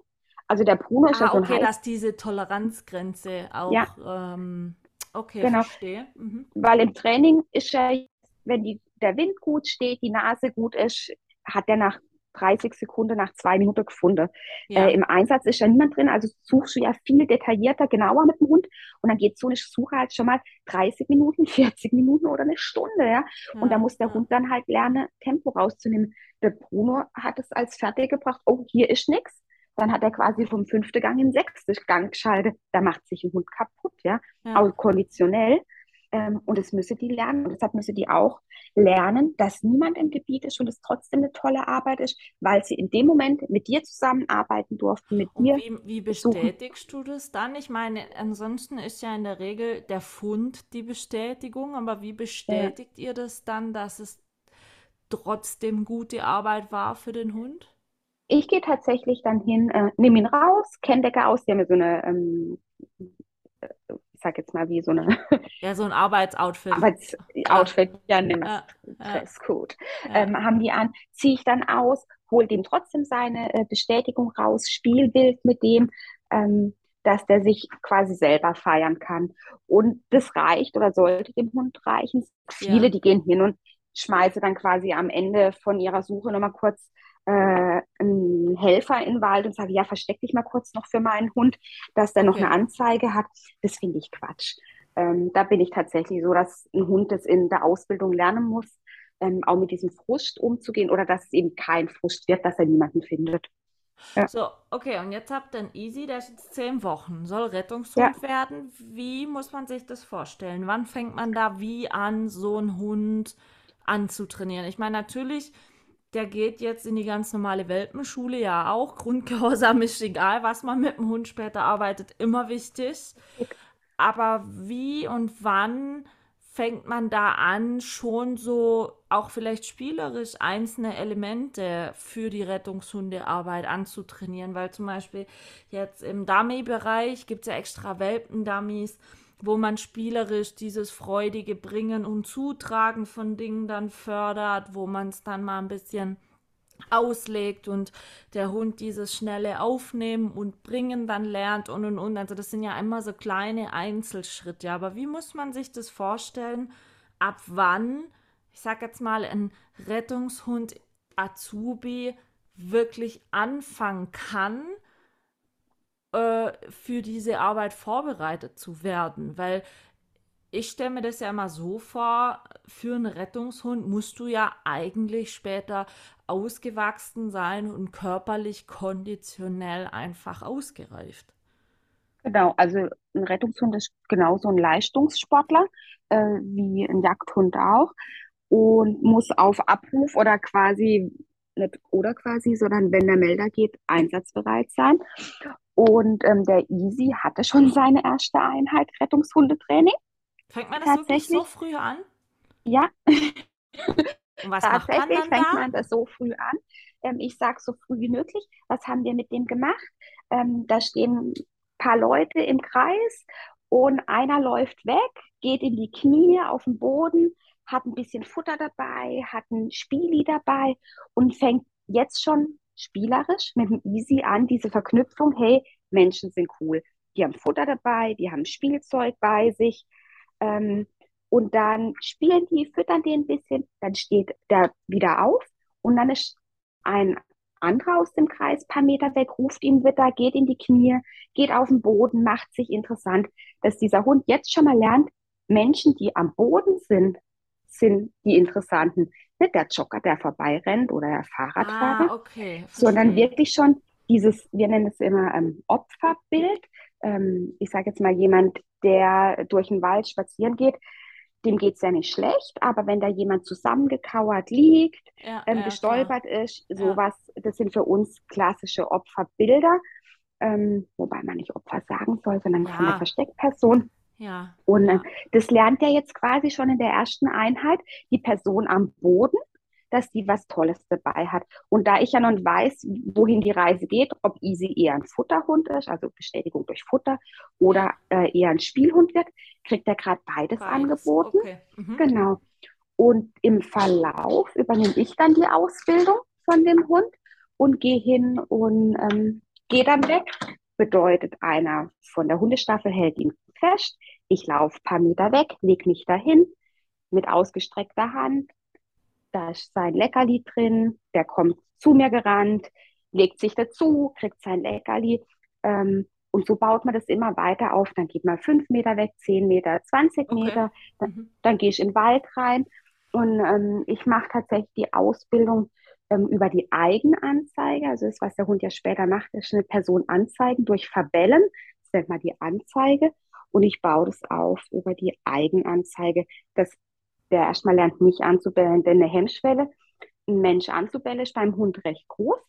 Also der Bruno ist ja Ah, so okay, dass diese Toleranzgrenze ja, auch, ähm, okay, genau. verstehe. Mhm. Weil im Training ist ja, wenn die, der Wind gut steht, die Nase gut ist, hat der nach 30 Sekunden, nach zwei Minuten gefunden. Äh, Ja, Im Einsatz ist ja niemand drin, also suchst du ja viel detaillierter, genauer mit dem Hund und dann geht so eine Suche halt schon mal 30 Minuten, 40 Minuten oder eine Stunde, ja. Und da ja, muss der ja. Hund dann halt lernen, Tempo rauszunehmen. Der Bruno hat es als fertig gebracht, oh, hier ist nichts. Dann hat er quasi vom fünften Gang in den sechsten Gang geschaltet. Da macht sich ein Hund kaputt, ja. Ja. Auch konditionell. Ähm, und das müssen die lernen. Und deshalb müssen die auch lernen, dass niemand im Gebiet ist und es trotzdem eine tolle Arbeit ist, weil sie in dem Moment mit dir zusammenarbeiten durften, mit Und dir wie, wie suchen. bestätigst du das dann? Ich meine, ansonsten ist ja in der Regel der Fund die Bestätigung, aber wie Ja. bestätigt ihr das dann, dass es trotzdem gute Arbeit war für den Hund? Ich gehe tatsächlich dann hin, äh, nehme ihn raus, Kenndecke aus, die haben ja so eine, ähm, ich sag jetzt mal wie so eine Ja, so ein Arbeitsoutfit. Arbeitsoutfit, ja, nimm ja, ja, Dresscode, ja. ähm, haben die an, ziehe ich dann aus, hole dem trotzdem seine äh, Bestätigung raus, Spielbild mit dem, ähm, dass der sich quasi selber feiern kann. Und das reicht oder sollte dem Hund reichen. Viele, die gehen hin und schmeißen dann quasi am Ende von ihrer Suche nochmal kurz äh, einen Helfer in den Wald und sagen, ja, versteck dich mal kurz noch für meinen Hund, dass der noch eine Okay. Anzeige hat. Das finde ich Quatsch. Ähm, da bin ich tatsächlich so, dass ein Hund das in der Ausbildung lernen muss, ähm, auch mit diesem Frust umzugehen oder dass es eben kein Frust wird, dass er niemanden findet. Ja, So, okay, und jetzt habt ihr einen Easy, der ist jetzt zehn Wochen, soll ja. Rettungshund werden. Wie muss man sich das vorstellen? Wann fängt man da wie an, so einen Hund anzutrainieren? Ich meine, natürlich, der geht jetzt in die ganz normale Welpenschule, ja auch. Grundgehorsam ist egal, was man mit dem Hund später arbeitet, immer wichtig. Aber wie und wann fängt man da an, schon so auch vielleicht spielerisch einzelne Elemente für die Rettungshundearbeit anzutrainieren? Weil zum Beispiel jetzt im Dummy-Bereich gibt es ja extra Welpen-Dummies, wo man spielerisch dieses freudige Bringen und Zutragen von Dingen dann fördert, wo man es dann mal ein bisschen auslegt und der Hund dieses schnelle Aufnehmen und Bringen dann lernt und und und. Also das sind ja immer so kleine Einzelschritte. Aber wie muss man sich das vorstellen, ab wann, ich sag jetzt mal, ein Rettungshund Azubi wirklich anfangen kann, äh, für diese Arbeit vorbereitet zu werden? Weil ich stelle mir das ja immer so vor, für einen Rettungshund musst du ja eigentlich später ausgewachsen sein und körperlich konditionell einfach ausgereift. Genau, also ein Rettungshund ist genauso ein Leistungssportler, äh, wie ein Jagdhund auch und muss auf Abruf oder quasi, nicht oder quasi, sondern wenn der Melder geht, einsatzbereit sein. Und ähm, der Easy hatte schon seine erste Einheit Rettungshundetraining, Fängt man das wirklich so früh an? Ja, Und was macht man dann fängt da? man das so früh an. Ähm, ich sage so früh wie möglich. Was haben wir mit dem gemacht? Ähm, da stehen ein paar Leute im Kreis und einer läuft weg, geht in die Knie auf den Boden, hat ein bisschen Futter dabei, hat ein Spieli dabei und fängt jetzt schon spielerisch mit dem Easy an, diese Verknüpfung, hey, Menschen sind cool. Die haben Futter dabei, die haben Spielzeug bei sich. Ähm, und dann spielen die, füttern die ein bisschen, dann steht der wieder auf und dann ist ein anderer aus dem Kreis, paar Meter weg, ruft ihn wieder, geht in die Knie, geht auf den Boden, macht sich interessant, dass dieser Hund jetzt schon mal lernt, Menschen, die am Boden sind, sind die Interessanten. Nicht der Jogger, der vorbeirennt oder der Fahrradfahrer, Ah, okay, sondern wirklich schon dieses, wir nennen es immer ähm, Opferbild. Ähm, ich sage jetzt mal jemand, der durch den Wald spazieren geht, dem geht es ja nicht schlecht, aber wenn da jemand zusammengekauert liegt, Ja, ähm, ja, klar. gestolpert ist, Ja, sowas, das sind für uns klassische Opferbilder, ähm, wobei man nicht Opfer sagen soll, sondern ja, Versteckperson. Ja. Und äh, Ja. das lernt er jetzt quasi schon in der ersten Einheit, die Person am Boden, dass die was Tolles dabei hat. Und da ich ja nicht weiß, wohin die Reise geht, ob Easy eher ein Futterhund ist, also Bestätigung durch Futter, oder äh, eher ein Spielhund wird, kriegt er gerade beides, Beides. angeboten. Okay. Mhm. Genau. Und im Verlauf übernehme ich dann die Ausbildung von dem Hund und gehe hin und ähm, gehe dann weg. Bedeutet, einer von der Hundestaffel hält ihn fest. Ich laufe ein paar Meter weg, leg mich dahin mit ausgestreckter Hand. Da ist sein Leckerli drin. Der kommt zu mir gerannt, legt sich dazu, kriegt sein Leckerli. Ähm, und so baut man das immer weiter auf. Dann geht man fünf Meter weg, zehn Meter, 20 Okay. Meter Mhm. dann gehe ich in den Wald rein und ähm, ich mache tatsächlich die Ausbildung ähm, über die Eigenanzeige. Also das, was der Hund ja später macht, ist eine Person anzeigen durch Verbellen. Das nennt man die Anzeige. Und ich baue das auf über die Eigenanzeige, dass der erstmal lernt, mich anzubellen, denn eine Hemmschwelle, einen Mensch anzubellen, ist beim Hund recht groß.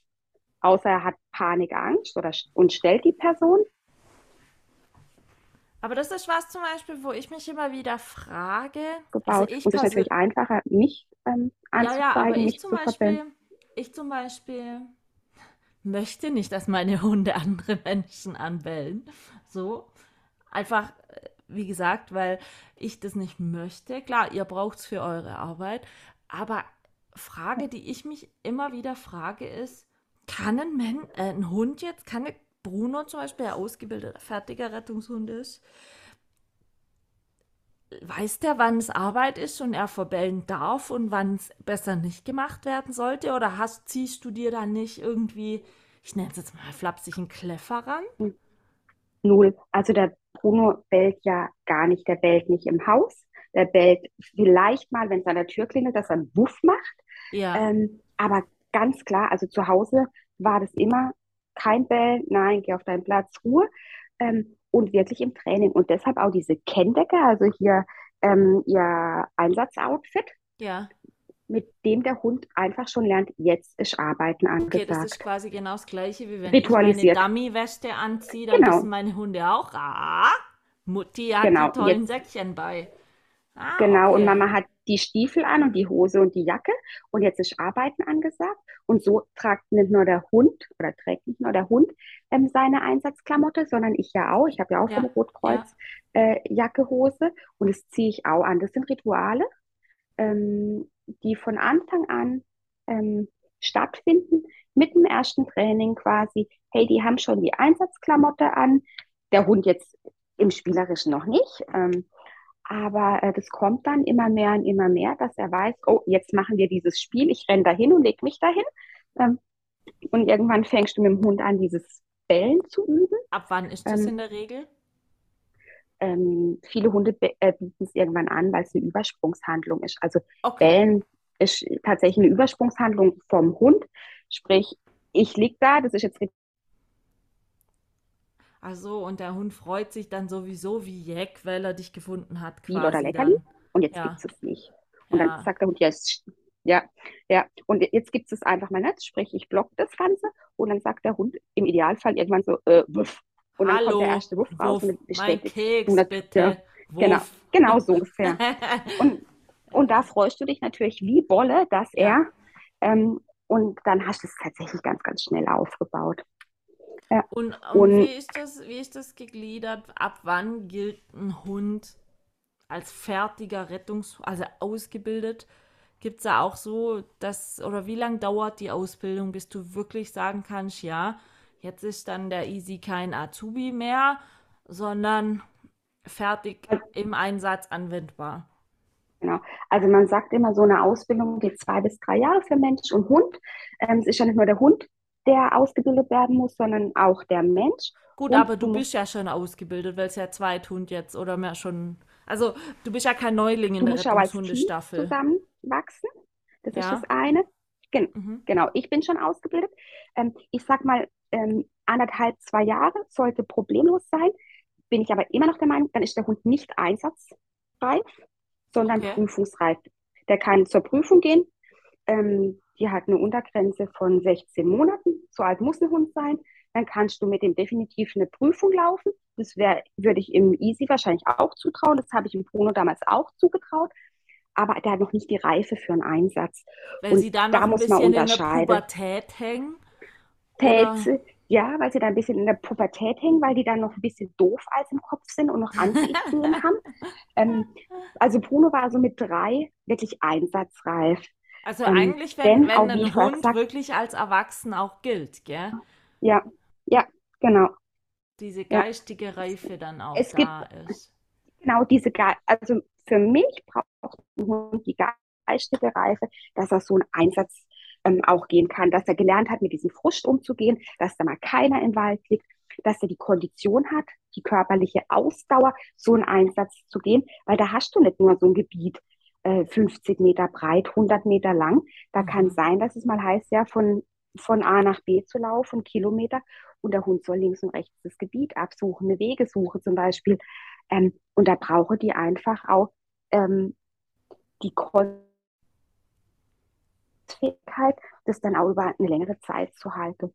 Außer er hat Panik, Angst oder, und stellt die Person. Aber das ist was zum Beispiel, wo ich mich immer wieder frage. gebaut. Also ich und es ist natürlich einfacher, mich ähm, Ja, ja, aber anzuzeigen, ich mich zum zu verbellen. Beispiel, ich zum Beispiel möchte nicht, dass meine Hunde andere Menschen anbellen. So. Einfach, äh, wie gesagt, weil ich das nicht möchte. Klar, ihr braucht es für eure Arbeit. Aber Frage, die ich mich immer wieder frage, ist, kann ein, Men äh, ein Hund jetzt, kann Bruno zum Beispiel, der ausgebildeter, fertiger Rettungshund ist, weiß der, wann es Arbeit ist und er verbellen darf und wann es besser nicht gemacht werden sollte? Oder hast, ziehst du dir da nicht irgendwie, ich nenne es jetzt mal flapsig, einen Kleffer ran? Null. Also der Bruno bellt ja gar nicht. Der bellt nicht im Haus. Der bellt vielleicht mal, wenn es an der Tür klingelt, dass er einen Wuff macht. Ja, Ähm, aber ganz klar, also zu Hause war das immer kein Bellen, nein, geh auf deinen Platz, Ruhe. Ähm, und wirklich im Training. Und deshalb auch diese Kenndecke, also hier ähm, ihr Einsatzoutfit, ja. Mit dem der Hund einfach schon lernt, jetzt ist Arbeiten Okay, das ist angesagt. quasi genau das Gleiche, wie wenn ich meine Ritualisiert. Dummy-Weste anziehe, dann Genau. wissen meine Hunde auch, ah, Mutti hat Genau, die tollen jetzt- Säckchen bei. Ah, Genau, und okay. Mama hat die Stiefel an und die Hose und die Jacke und jetzt ist Arbeiten angesagt. Und so tragt nicht nur der Hund oder trägt nicht nur der Hund ähm, seine Einsatzklamotte, sondern ich ja auch. Ich habe ja auch vom Ja, Rotkreuz äh, Jacke, Hose und das ziehe ich auch an. Das sind Rituale, ähm, die von Anfang an ähm, stattfinden, mit dem ersten Training quasi. Hey, die haben schon die Einsatzklamotte an, der Hund jetzt im Spielerischen noch nicht. Ähm, aber äh, das kommt dann immer mehr und immer mehr, dass er weiß, oh, jetzt machen wir dieses Spiel, ich renne dahin und leg mich dahin. Ähm, und irgendwann fängst du mit dem Hund an, dieses Bellen zu üben. Ab wann ist das Ähm, in der Regel? Ähm, viele Hunde äh, bieten es irgendwann an, weil es eine Übersprungshandlung ist. Also Okay. Bellen ist tatsächlich eine Übersprungshandlung vom Hund. Sprich, ich lieg da, das ist jetzt Ach so, und der Hund freut sich dann sowieso wie Jeck, weil er dich gefunden hat, Spiel oder quasi Leckerli dann. und jetzt Ja. gibt's es nicht. Und Ja. dann sagt der Hund, ja, es- ja, ja. Und jetzt gibt es einfach mal nicht. Sprich, ich block das Ganze und dann sagt der Hund im Idealfall irgendwann so, äh, wuff. Und dann kommt der Hallo, erste Wuff raus Wuff, und bestätigt. Keks das- bitte. ja, genau, genau so ungefähr. Und, und da freust du dich natürlich wie Bolle, dass Ja. er, ähm, und dann hast du es tatsächlich ganz, ganz schnell aufgebaut. Und, und Und- wie ist das, wie ist das gegliedert? Ab wann gilt ein Hund als fertiger Rettungs-, also ausgebildet? Gibt es da auch so, dass, oder wie lange dauert die Ausbildung, bis du wirklich sagen kannst, ja, jetzt ist dann der Easy kein Azubi mehr, sondern fertig im Einsatz anwendbar? Genau. Also man sagt immer, so eine Ausbildung geht zwei bis drei Jahre für Mensch und Hund. Ähm, es ist ja nicht nur der Hund, der ausgebildet werden muss, sondern auch der Mensch. Gut, Und aber du bist ja schon ausgebildet, weil es ja Zweithund jetzt oder mehr schon. Also, du bist ja kein Neuling in der Rettungshundestaffel. zusammenwachsen. Das ist Ja. das eine. Gen Mhm. genau, ich bin schon ausgebildet. Ähm, ich sag mal, ähm, anderthalb, zwei Jahre sollte problemlos sein. Bin ich aber immer noch der Meinung, dann ist der Hund nicht einsatzreif, sondern Okay. prüfungsreif. Der kann zur Prüfung gehen. Ähm, die hat eine Untergrenze von 16 Monaten. So alt muss ein Hund sein. dann kannst du mit dem definitiv eine Prüfung laufen. Das wäre, würde ich im Easy wahrscheinlich auch zutrauen. Das habe ich im Bruno damals auch zugetraut. Aber der hat noch nicht die Reife für einen Einsatz. Weil sie dann da noch ein bisschen in der Pubertät hängen? Tätze, ja, weil sie da ein bisschen in der Pubertät hängen, weil die dann noch ein bisschen doof als im Kopf sind und noch Ansichten haben. Ähm, also Bruno war so mit drei wirklich einsatzreif. Also ähm, eigentlich, wenn, wenn ein Hund sagt, wirklich als Erwachsen auch gilt, gell? Ja, ja, genau. Diese geistige ja. Reife dann auch es da gibt, ist. Genau, diese, Ge also für mich braucht ein Hund die geistige Reife, dass er so einen Einsatz ähm, auch gehen kann, dass er gelernt hat, mit diesem Frust umzugehen, dass da mal keiner im Wald liegt, dass er die Kondition hat, die körperliche Ausdauer, so einen Einsatz zu gehen, weil da hast du nicht nur so ein Gebiet, äh, 50 Meter breit, 100 Meter lang. Da mhm. kann sein, dass es mal heißt, ja, von, von A nach B zu laufen, Kilometer, und der Hund soll links und rechts das Gebiet absuchen, eine Wegesuche zum Beispiel. Ähm, und da brauche die einfach auch ähm, die Kondition Fähigkeit, das dann auch über eine längere Zeit zu halten.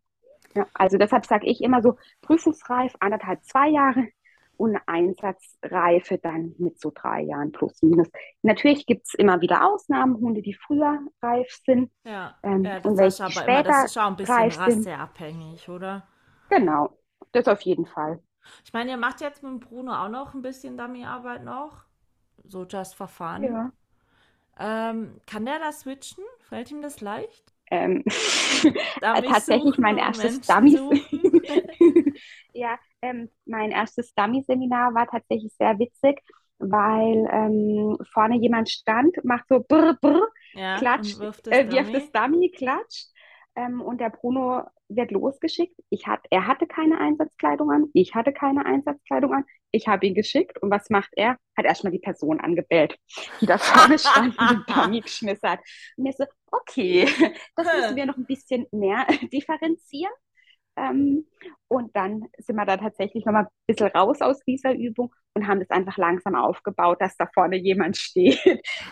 Ja, also deshalb sage ich immer so, prüfungsreif anderthalb, zwei Jahre und Einsatzreife dann mit so drei Jahren plus minus. Natürlich gibt es immer wieder Ausnahmen, Hunde, die früher reif sind. Ja, ähm, ja das, und ist aber später immer, das ist auch ein bisschen rasseabhängig, oder? Genau, das auf jeden Fall. Ich meine, ihr macht jetzt mit Bruno auch noch ein bisschen Dummy-Arbeit noch, so just Verfahren. Ja. Ähm, kann der da switchen? Fällt ihm das leicht? Ähm, tatsächlich mein erstes Dummy. ja, ähm, mein erstes Dummy-Seminar war tatsächlich sehr witzig, weil ähm, vorne jemand stand, macht so brr, brr, ja, klatscht, wirft das, äh, wirft das Dummy, klatscht ähm, und der Bruno wird losgeschickt. Ich hat, er hatte keine Einsatzkleidung an, ich hatte keine Einsatzkleidung an. Ich habe ihn geschickt und was macht er? Hat erstmal die Person angebellt, die da vorne stand und den Dummy geschmissen hat. Und mir so, okay, das müssen wir noch ein bisschen mehr differenzieren. Ähm, und dann sind wir da tatsächlich nochmal ein bisschen raus aus dieser Übung und haben das einfach langsam aufgebaut, dass da vorne jemand steht.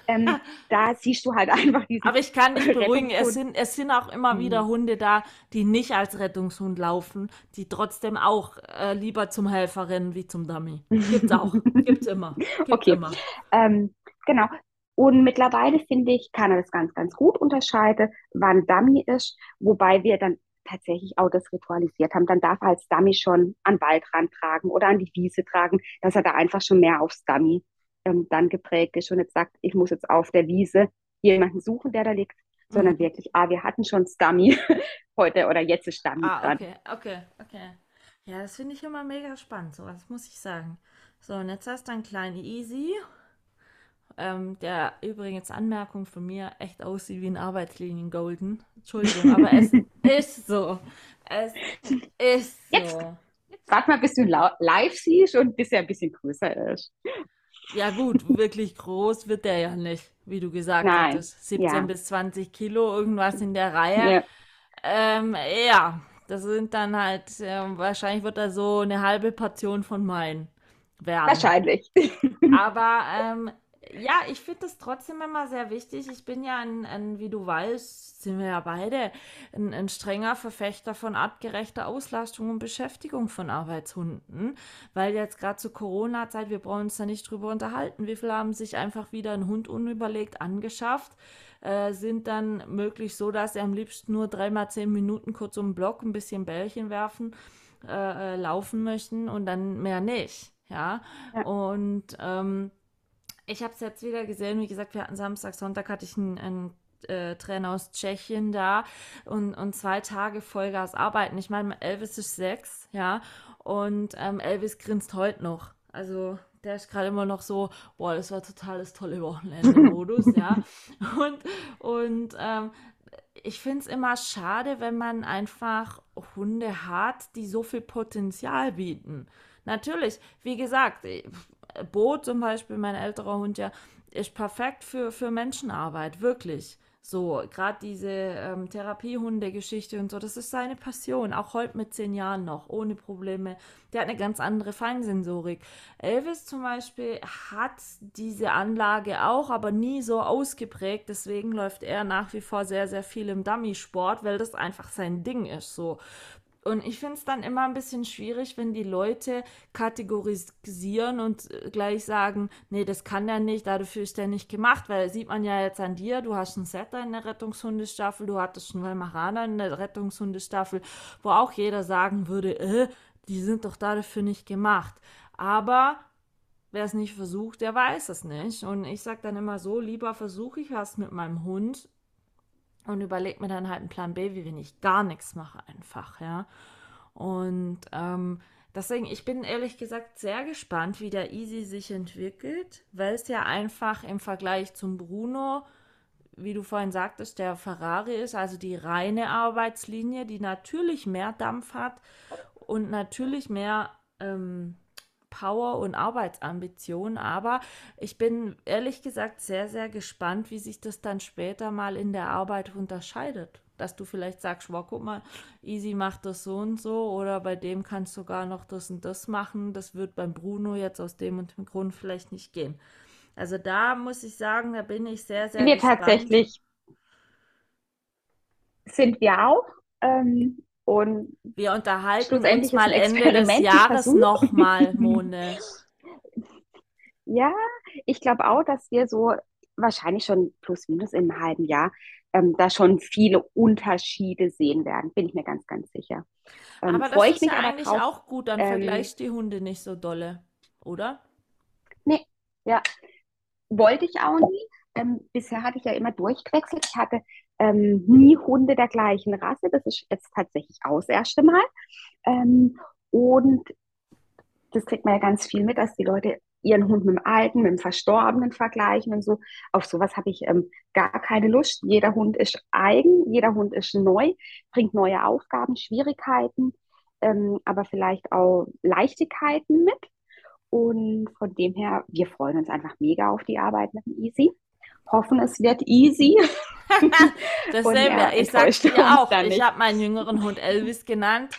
Ähm, da siehst du halt einfach diese. Aber ich kann dich beruhigen, es sind, es sind auch immer wieder mhm. Hunde da, die nicht als Rettungshund laufen, die trotzdem auch äh, lieber zum Helfer rennen wie zum Dummy. Gibt's auch. Gibt's immer. Gibt's okay. Immer. Ähm, genau. Und mittlerweile finde ich, kann er das ganz, ganz gut unterscheiden, wann Dummy ist, wobei wir dann tatsächlich auch das ritualisiert haben, dann darf er als Dummy schon an Waldrand tragen oder an die Wiese tragen, dass er da einfach schon mehr aufs Dummy ähm, dann geprägt ist und jetzt sagt, ich muss jetzt auf der Wiese jemanden suchen, der da liegt, mhm. sondern wirklich, ah, wir hatten schon Dummy heute oder jetzt ist Dummy ah, dran. Okay, okay, okay. Ja, das finde ich immer mega spannend, sowas muss ich sagen. So, und jetzt hast du einen kleinen Easy ähm, der übrigens Anmerkung von mir echt aussieht wie ein Arbeitslinien Golden. Entschuldigung, aber es ist so. Es ist so. Jetzt, jetzt warte mal, bis du live siehst und bis er ein bisschen größer ist. Ja, gut, wirklich groß wird der ja nicht, wie du gesagt Nein. hattest. 17 ja. bis 20 Kilo, irgendwas in der Reihe. Ja, ähm, ja das sind dann halt, äh, wahrscheinlich wird da so eine halbe Portion von meinen werden. Wahrscheinlich. Aber ähm, ja, ich finde es trotzdem immer sehr wichtig. Ich bin ja ein, ein, wie du weißt, sind wir ja beide, ein, ein strenger Verfechter von artgerechter Auslastung und Beschäftigung von Arbeitshunden. Weil jetzt gerade zur Corona-Zeit, wir brauchen uns da nicht drüber unterhalten, wie viele haben sich einfach wieder einen Hund unüberlegt angeschafft, äh, sind dann möglich so, dass sie am liebsten nur dreimal zehn Minuten kurz um den Block ein bisschen Bällchen werfen, äh, äh, laufen möchten und dann mehr nicht. Ja, ja. und ähm, ich habe es jetzt wieder gesehen, wie gesagt, wir hatten Samstag, Sonntag hatte ich einen, einen äh, Trainer aus Tschechien da und, und zwei Tage Vollgas arbeiten. Ich meine, Elvis ist sechs, ja, und ähm, Elvis grinst heute noch. Also der ist gerade immer noch so, boah, das war total das tolle Wochenende-Modus, ja. Und, und ähm, ich finde es immer schade, wenn man einfach Hunde hat, die so viel Potenzial bieten. Natürlich, wie gesagt, Bo zum Beispiel, mein älterer Hund ja, ist perfekt für, für Menschenarbeit, wirklich. So, gerade diese ähm, Therapiehunde-Geschichte und so, das ist seine Passion, auch heute mit zehn Jahren noch, ohne Probleme. Der hat eine ganz andere Feinsensorik. Elvis zum Beispiel hat diese Anlage auch, aber nie so ausgeprägt. Deswegen läuft er nach wie vor sehr, sehr viel im Dummy-Sport, weil das einfach sein Ding ist. So Und ich finde es dann immer ein bisschen schwierig, wenn die Leute kategorisieren und äh, gleich sagen, nee, das kann der nicht, dafür ist der nicht gemacht, weil sieht man ja jetzt an dir, du hast einen Setter in der Rettungshundestaffel, du hattest schon Weimaraner in der Rettungshundestaffel, wo auch jeder sagen würde, äh, die sind doch dafür nicht gemacht. Aber wer es nicht versucht, der weiß es nicht. Und ich sage dann immer so, lieber versuche ich was mit meinem Hund und überlege mir dann halt einen Plan B, wie wenn ich gar nichts mache einfach, ja. Und ähm, deswegen, ich bin ehrlich gesagt sehr gespannt, wie der Easy sich entwickelt, weil es ja einfach im Vergleich zum Bruno, wie du vorhin sagtest, der Ferrari ist, also die reine Arbeitslinie, die natürlich mehr Dampf hat und natürlich mehr ähm, Power und Arbeitsambition. Aber ich bin ehrlich gesagt sehr, sehr gespannt, wie sich das dann später mal in der Arbeit unterscheidet. Dass du vielleicht sagst, wow, guck mal, Easy macht das so und so oder bei dem kannst du sogar noch das und das machen. Das wird beim Bruno jetzt aus dem und dem Grund vielleicht nicht gehen. Also da muss ich sagen, da bin ich sehr, sehr wir gespannt. tatsächlich sind wir auch. Ähm, und wir unterhalten uns mal Ende des Jahres nochmal, Mone. Ja, ich glaube auch, dass wir so wahrscheinlich schon plus minus im halben Jahr ähm, da schon viele Unterschiede sehen werden, bin ich mir ganz, ganz sicher. Ähm, aber das ist ja eigentlich drauf, auch gut, dann ähm, vergleichst die Hunde nicht so dolle, oder? Nee, ja. Wollte ich auch nie. Ähm, bisher hatte ich ja immer durchgewechselt. Ich hatte ähm, nie Hunde der gleichen Rasse. Das ist jetzt tatsächlich auch das erste Mal. Ähm, und das kriegt man ja ganz viel mit, dass die Leute ihren Hund mit dem Alten, mit dem Verstorbenen vergleichen und so. Auf sowas habe ich ähm, gar keine Lust. Jeder Hund ist eigen, jeder Hund ist neu, bringt neue Aufgaben, Schwierigkeiten, ähm, aber vielleicht auch Leichtigkeiten mit. Und von dem her, wir freuen uns einfach mega auf die Arbeit mit dem Easy hoffen, es wird easy. Dasselbe, ja, ich sag dir auch, ich habe meinen jüngeren Hund Elvis genannt,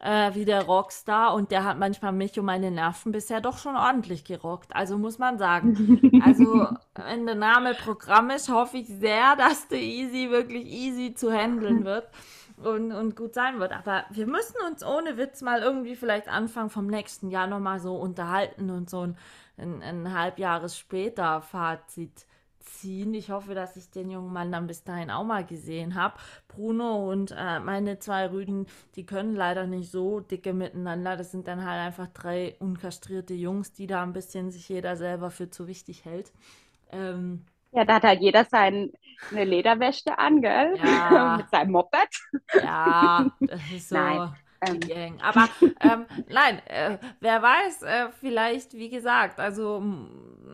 äh, wie der Rockstar und der hat manchmal mich und meine Nerven bisher doch schon ordentlich gerockt. Also muss man sagen. Also wenn der Name Programm ist, hoffe ich sehr, dass der Easy wirklich easy zu handeln wird. Und, und gut sein wird. Aber wir müssen uns ohne Witz mal irgendwie vielleicht Anfang vom nächsten Jahr nochmal so unterhalten und so ein, ein, ein Halbjahres später Fazit ziehen. Ich hoffe, dass ich den jungen Mann dann bis dahin auch mal gesehen habe. Bruno und äh, meine zwei Rüden, die können leider nicht so dicke miteinander. Das sind dann halt einfach drei unkastrierte Jungs, die da ein bisschen sich jeder selber für zu wichtig hält. Ähm, ja, da hat halt jeder seine Lederwäsche an, gell? Ja. Mit seinem Moped. Ja, das ist so. Nein. Ähm. Gang. Aber ähm, nein, äh, wer weiß, äh, vielleicht, wie gesagt, also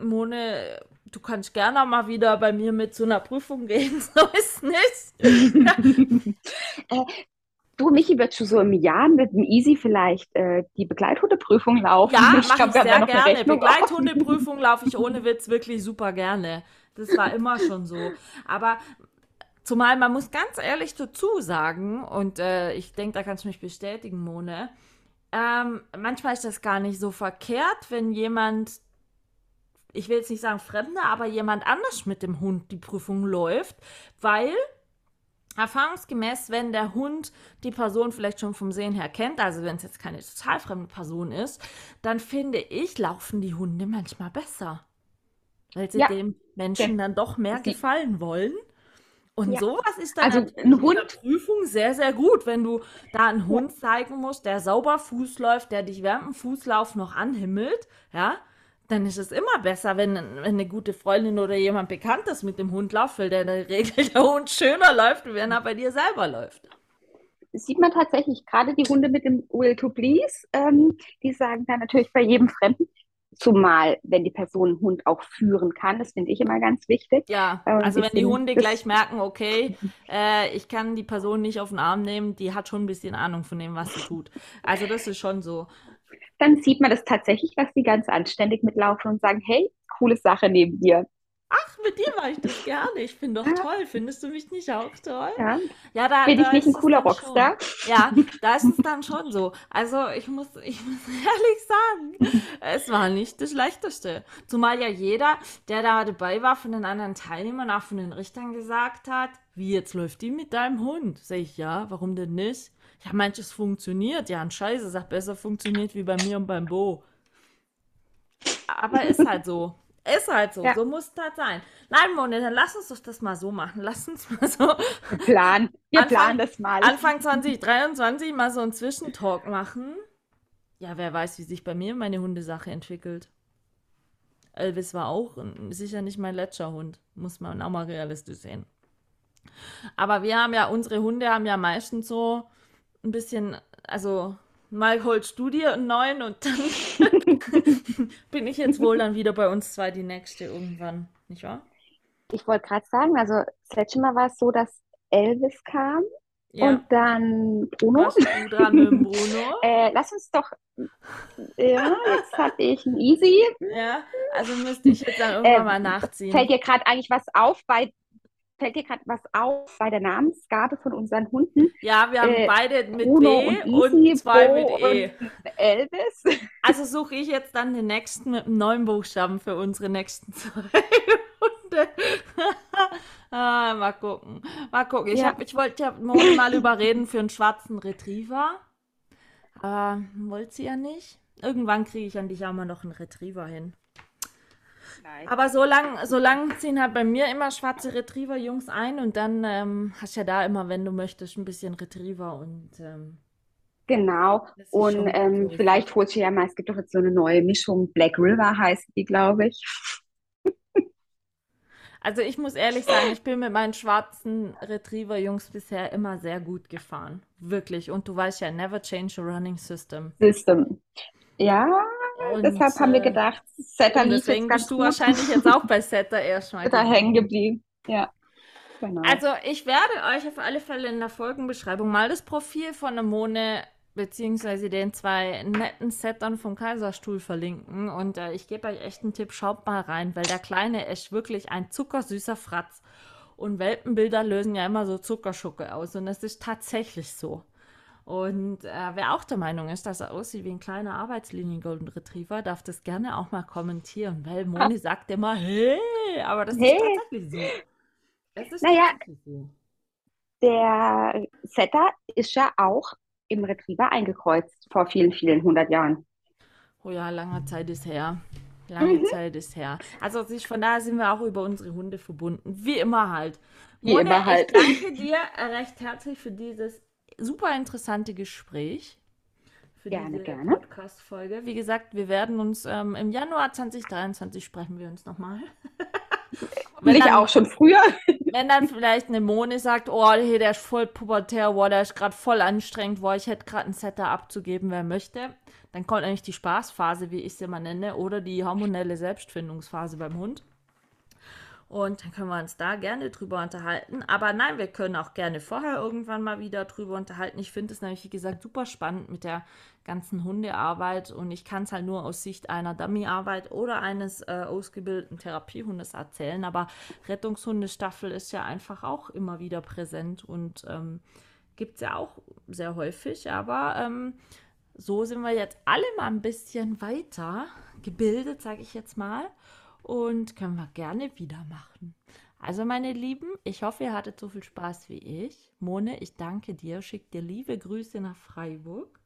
Mone du kannst gerne mal wieder bei mir mit zu einer Prüfung gehen, so ist nicht. äh, du, Michi, würdest du so im Jahr mit dem Easy vielleicht äh, die Begleithundeprüfung laufen? Ja, ich mache ich sehr gerne. Begleithundeprüfung laufe ich ohne Witz wirklich super gerne. Das war immer schon so. Aber zumal man muss ganz ehrlich dazu sagen, und äh, ich denke, da kannst du mich bestätigen, Mone, ähm, manchmal ist das gar nicht so verkehrt, wenn jemand ich will jetzt nicht sagen Fremder, aber jemand anders mit dem Hund die Prüfung läuft, weil erfahrungsgemäß, wenn der Hund die Person vielleicht schon vom Sehen her kennt, also wenn es jetzt keine total fremde Person ist, dann finde ich, laufen die Hunde manchmal besser. Weil sie ja. dem Menschen ja. dann doch mehr sie gefallen wollen. Und ja. sowas ist dann also ein Hund Prüfung sehr, sehr gut, wenn du da einen Hund zeigen musst, der sauber Fuß läuft, der dich während dem Fußlauf noch anhimmelt, ja, dann ist es immer besser, wenn, wenn eine gute Freundin oder jemand Bekanntes mit dem Hund läuft, weil der in der Regel der Hund schöner läuft, wenn er bei dir selber läuft. Das sieht man tatsächlich, gerade die Hunde mit dem Will to Please, ähm, die sagen dann natürlich bei jedem Fremden, zumal wenn die Person einen Hund auch führen kann, das finde ich immer ganz wichtig. Ja, ähm, also wenn die Hunde gleich merken, okay, äh, ich kann die Person nicht auf den Arm nehmen, die hat schon ein bisschen Ahnung von dem, was sie tut. Also das ist schon so dann sieht man das tatsächlich, dass die ganz anständig mitlaufen und sagen, hey, coole Sache neben dir. Ach, mit dir mache ich das gerne. Ich finde doch ja. toll. Findest du mich nicht auch toll? Ja. ja da, Bin da ich nicht ein cooler Rockstar? Schon. Ja, da ist es dann schon so. Also ich muss, ich muss ehrlich sagen, es war nicht das Schlechteste. Zumal ja jeder, der da dabei war, von den anderen Teilnehmern, auch von den Richtern gesagt hat, wie jetzt läuft die mit deinem Hund? Sag ich, ja, warum denn nicht? Ja, manches funktioniert. Ja, ein Scheiße, sag besser funktioniert wie bei mir und beim Bo. Aber ist halt so. Ist halt so. Ja. So muss das halt sein. Nein, Mone, dann lass uns doch das mal so machen. Lass uns mal so Wir planen, wir Anfang- planen das mal. Anfang 2023 mal so einen Zwischentalk machen. Ja, wer weiß, wie sich bei mir meine Hundesache entwickelt. Elvis war auch sicher nicht mein letzter Hund. Muss man auch mal realistisch sehen. Aber wir haben ja, unsere Hunde haben ja meistens so ein bisschen, also mal holst du dir einen neuen und dann bin ich jetzt wohl dann wieder bei uns zwei die nächste irgendwann, nicht wahr? Ich wollte gerade sagen, also das letzte Mal war es so, dass Elvis kam Ja, und dann Bruno. warst du dran Bruno? Äh, lass uns doch. Ja, jetzt habe ich ein Easy. Ja, also müsste ich jetzt dann irgendwann Ähm, mal nachziehen. Fällt dir gerade eigentlich was auf bei fällt dir gerade was auf bei der Namensgabe von unseren Hunden? Ja, wir haben äh, beide mit Bruno B und und, zwei Bo mit E. und Elvis. Also suche ich jetzt dann den nächsten mit einem neuen Buchstaben für unsere nächsten zwei Hunde. ah, mal gucken. Mal gucken. Ich, Ja. hab, ich wollte ja morgen mal überreden für einen schwarzen Retriever. Aber wollte sie ja nicht. Irgendwann kriege ich an dich auch mal noch einen Retriever hin. Aber so lang, so lang ziehen halt bei mir immer schwarze Retriever-Jungs ein und dann ähm, hast ja da immer, wenn du möchtest, ein bisschen Retriever und ähm, Genau. Und ähm, vielleicht holst du ja mal, es gibt doch jetzt so eine neue Mischung, Black River heißt die, glaube ich. Also ich muss ehrlich sagen, ich bin mit meinen schwarzen Retriever-Jungs bisher immer sehr gut gefahren. Wirklich. Und du weißt ja, never change a running system. System. Ja, Und, deshalb haben wir äh, gedacht, Setter lief deswegen jetzt ganz bist du gut. wahrscheinlich jetzt auch bei Setter erstmal. da hängen geblieben. Ja, genau. Also ich werde euch auf alle Fälle in der Folgenbeschreibung mal das Profil von der Mone beziehungsweise den zwei netten Settern vom Kaiserstuhl verlinken. Und äh, ich gebe euch echt einen Tipp, schaut mal rein, weil der Kleine ist wirklich ein zuckersüßer Fratz. Und Welpenbilder lösen ja immer so Zuckerschucke aus. Und es ist tatsächlich so. Und äh, wer auch der Meinung ist, dass er aussieht wie ein kleiner Arbeitslinien Golden Retriever, darf das gerne auch mal kommentieren, weil Moni sagt immer, hey, aber das Hey. ist tatsächlich so. Es ist Naja. tatsächlich so. Der Setter ist ja auch im Retriever eingekreuzt vor vielen, vielen hundert Jahren. Oh ja, lange Zeit ist her. Lange Mhm. Zeit ist her. Also von daher sind wir auch über unsere Hunde verbunden. Wie immer halt. Wie Mone, immer halt. ich danke dir recht herzlich für dieses super interessante Gespräch. Für Gerne, diese gerne. Podcast-Folge. Wie gesagt, wir werden uns ähm, im Januar 2023 sprechen wir uns nochmal. Will ich auch schon früher. Wenn dann vielleicht eine Mone sagt, oh, hey, der ist voll pubertär, oh, der ist gerade voll anstrengend, oh, ich hätte gerade einen Setter abzugeben, wer möchte, dann kommt eigentlich die Spaßphase, wie ich sie mal nenne, oder die hormonelle Selbstfindungsphase beim Hund. Und dann können wir uns da gerne drüber unterhalten. Aber nein, wir können auch gerne vorher irgendwann mal wieder drüber unterhalten. Ich finde es nämlich, wie gesagt, super spannend mit der ganzen Hundearbeit. Und ich kann es halt nur aus Sicht einer Dummyarbeit oder eines äh, ausgebildeten Therapiehundes erzählen. Aber Rettungshundestaffel ist ja einfach auch immer wieder präsent und ähm, gibt es ja auch sehr häufig. Aber ähm, so sind wir jetzt alle mal ein bisschen weiter gebildet, sage ich jetzt mal. Und können wir gerne wieder machen. Also, meine Lieben, ich hoffe, ihr hattet so viel Spaß wie ich. Mone, ich danke dir, schick dir liebe Grüße nach Freiburg.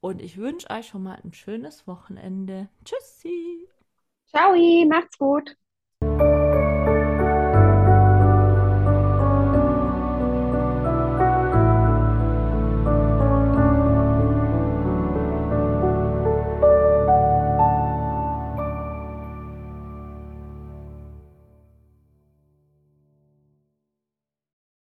Und ich wünsche euch schon mal ein schönes Wochenende. Tschüssi! Ciao, macht's gut.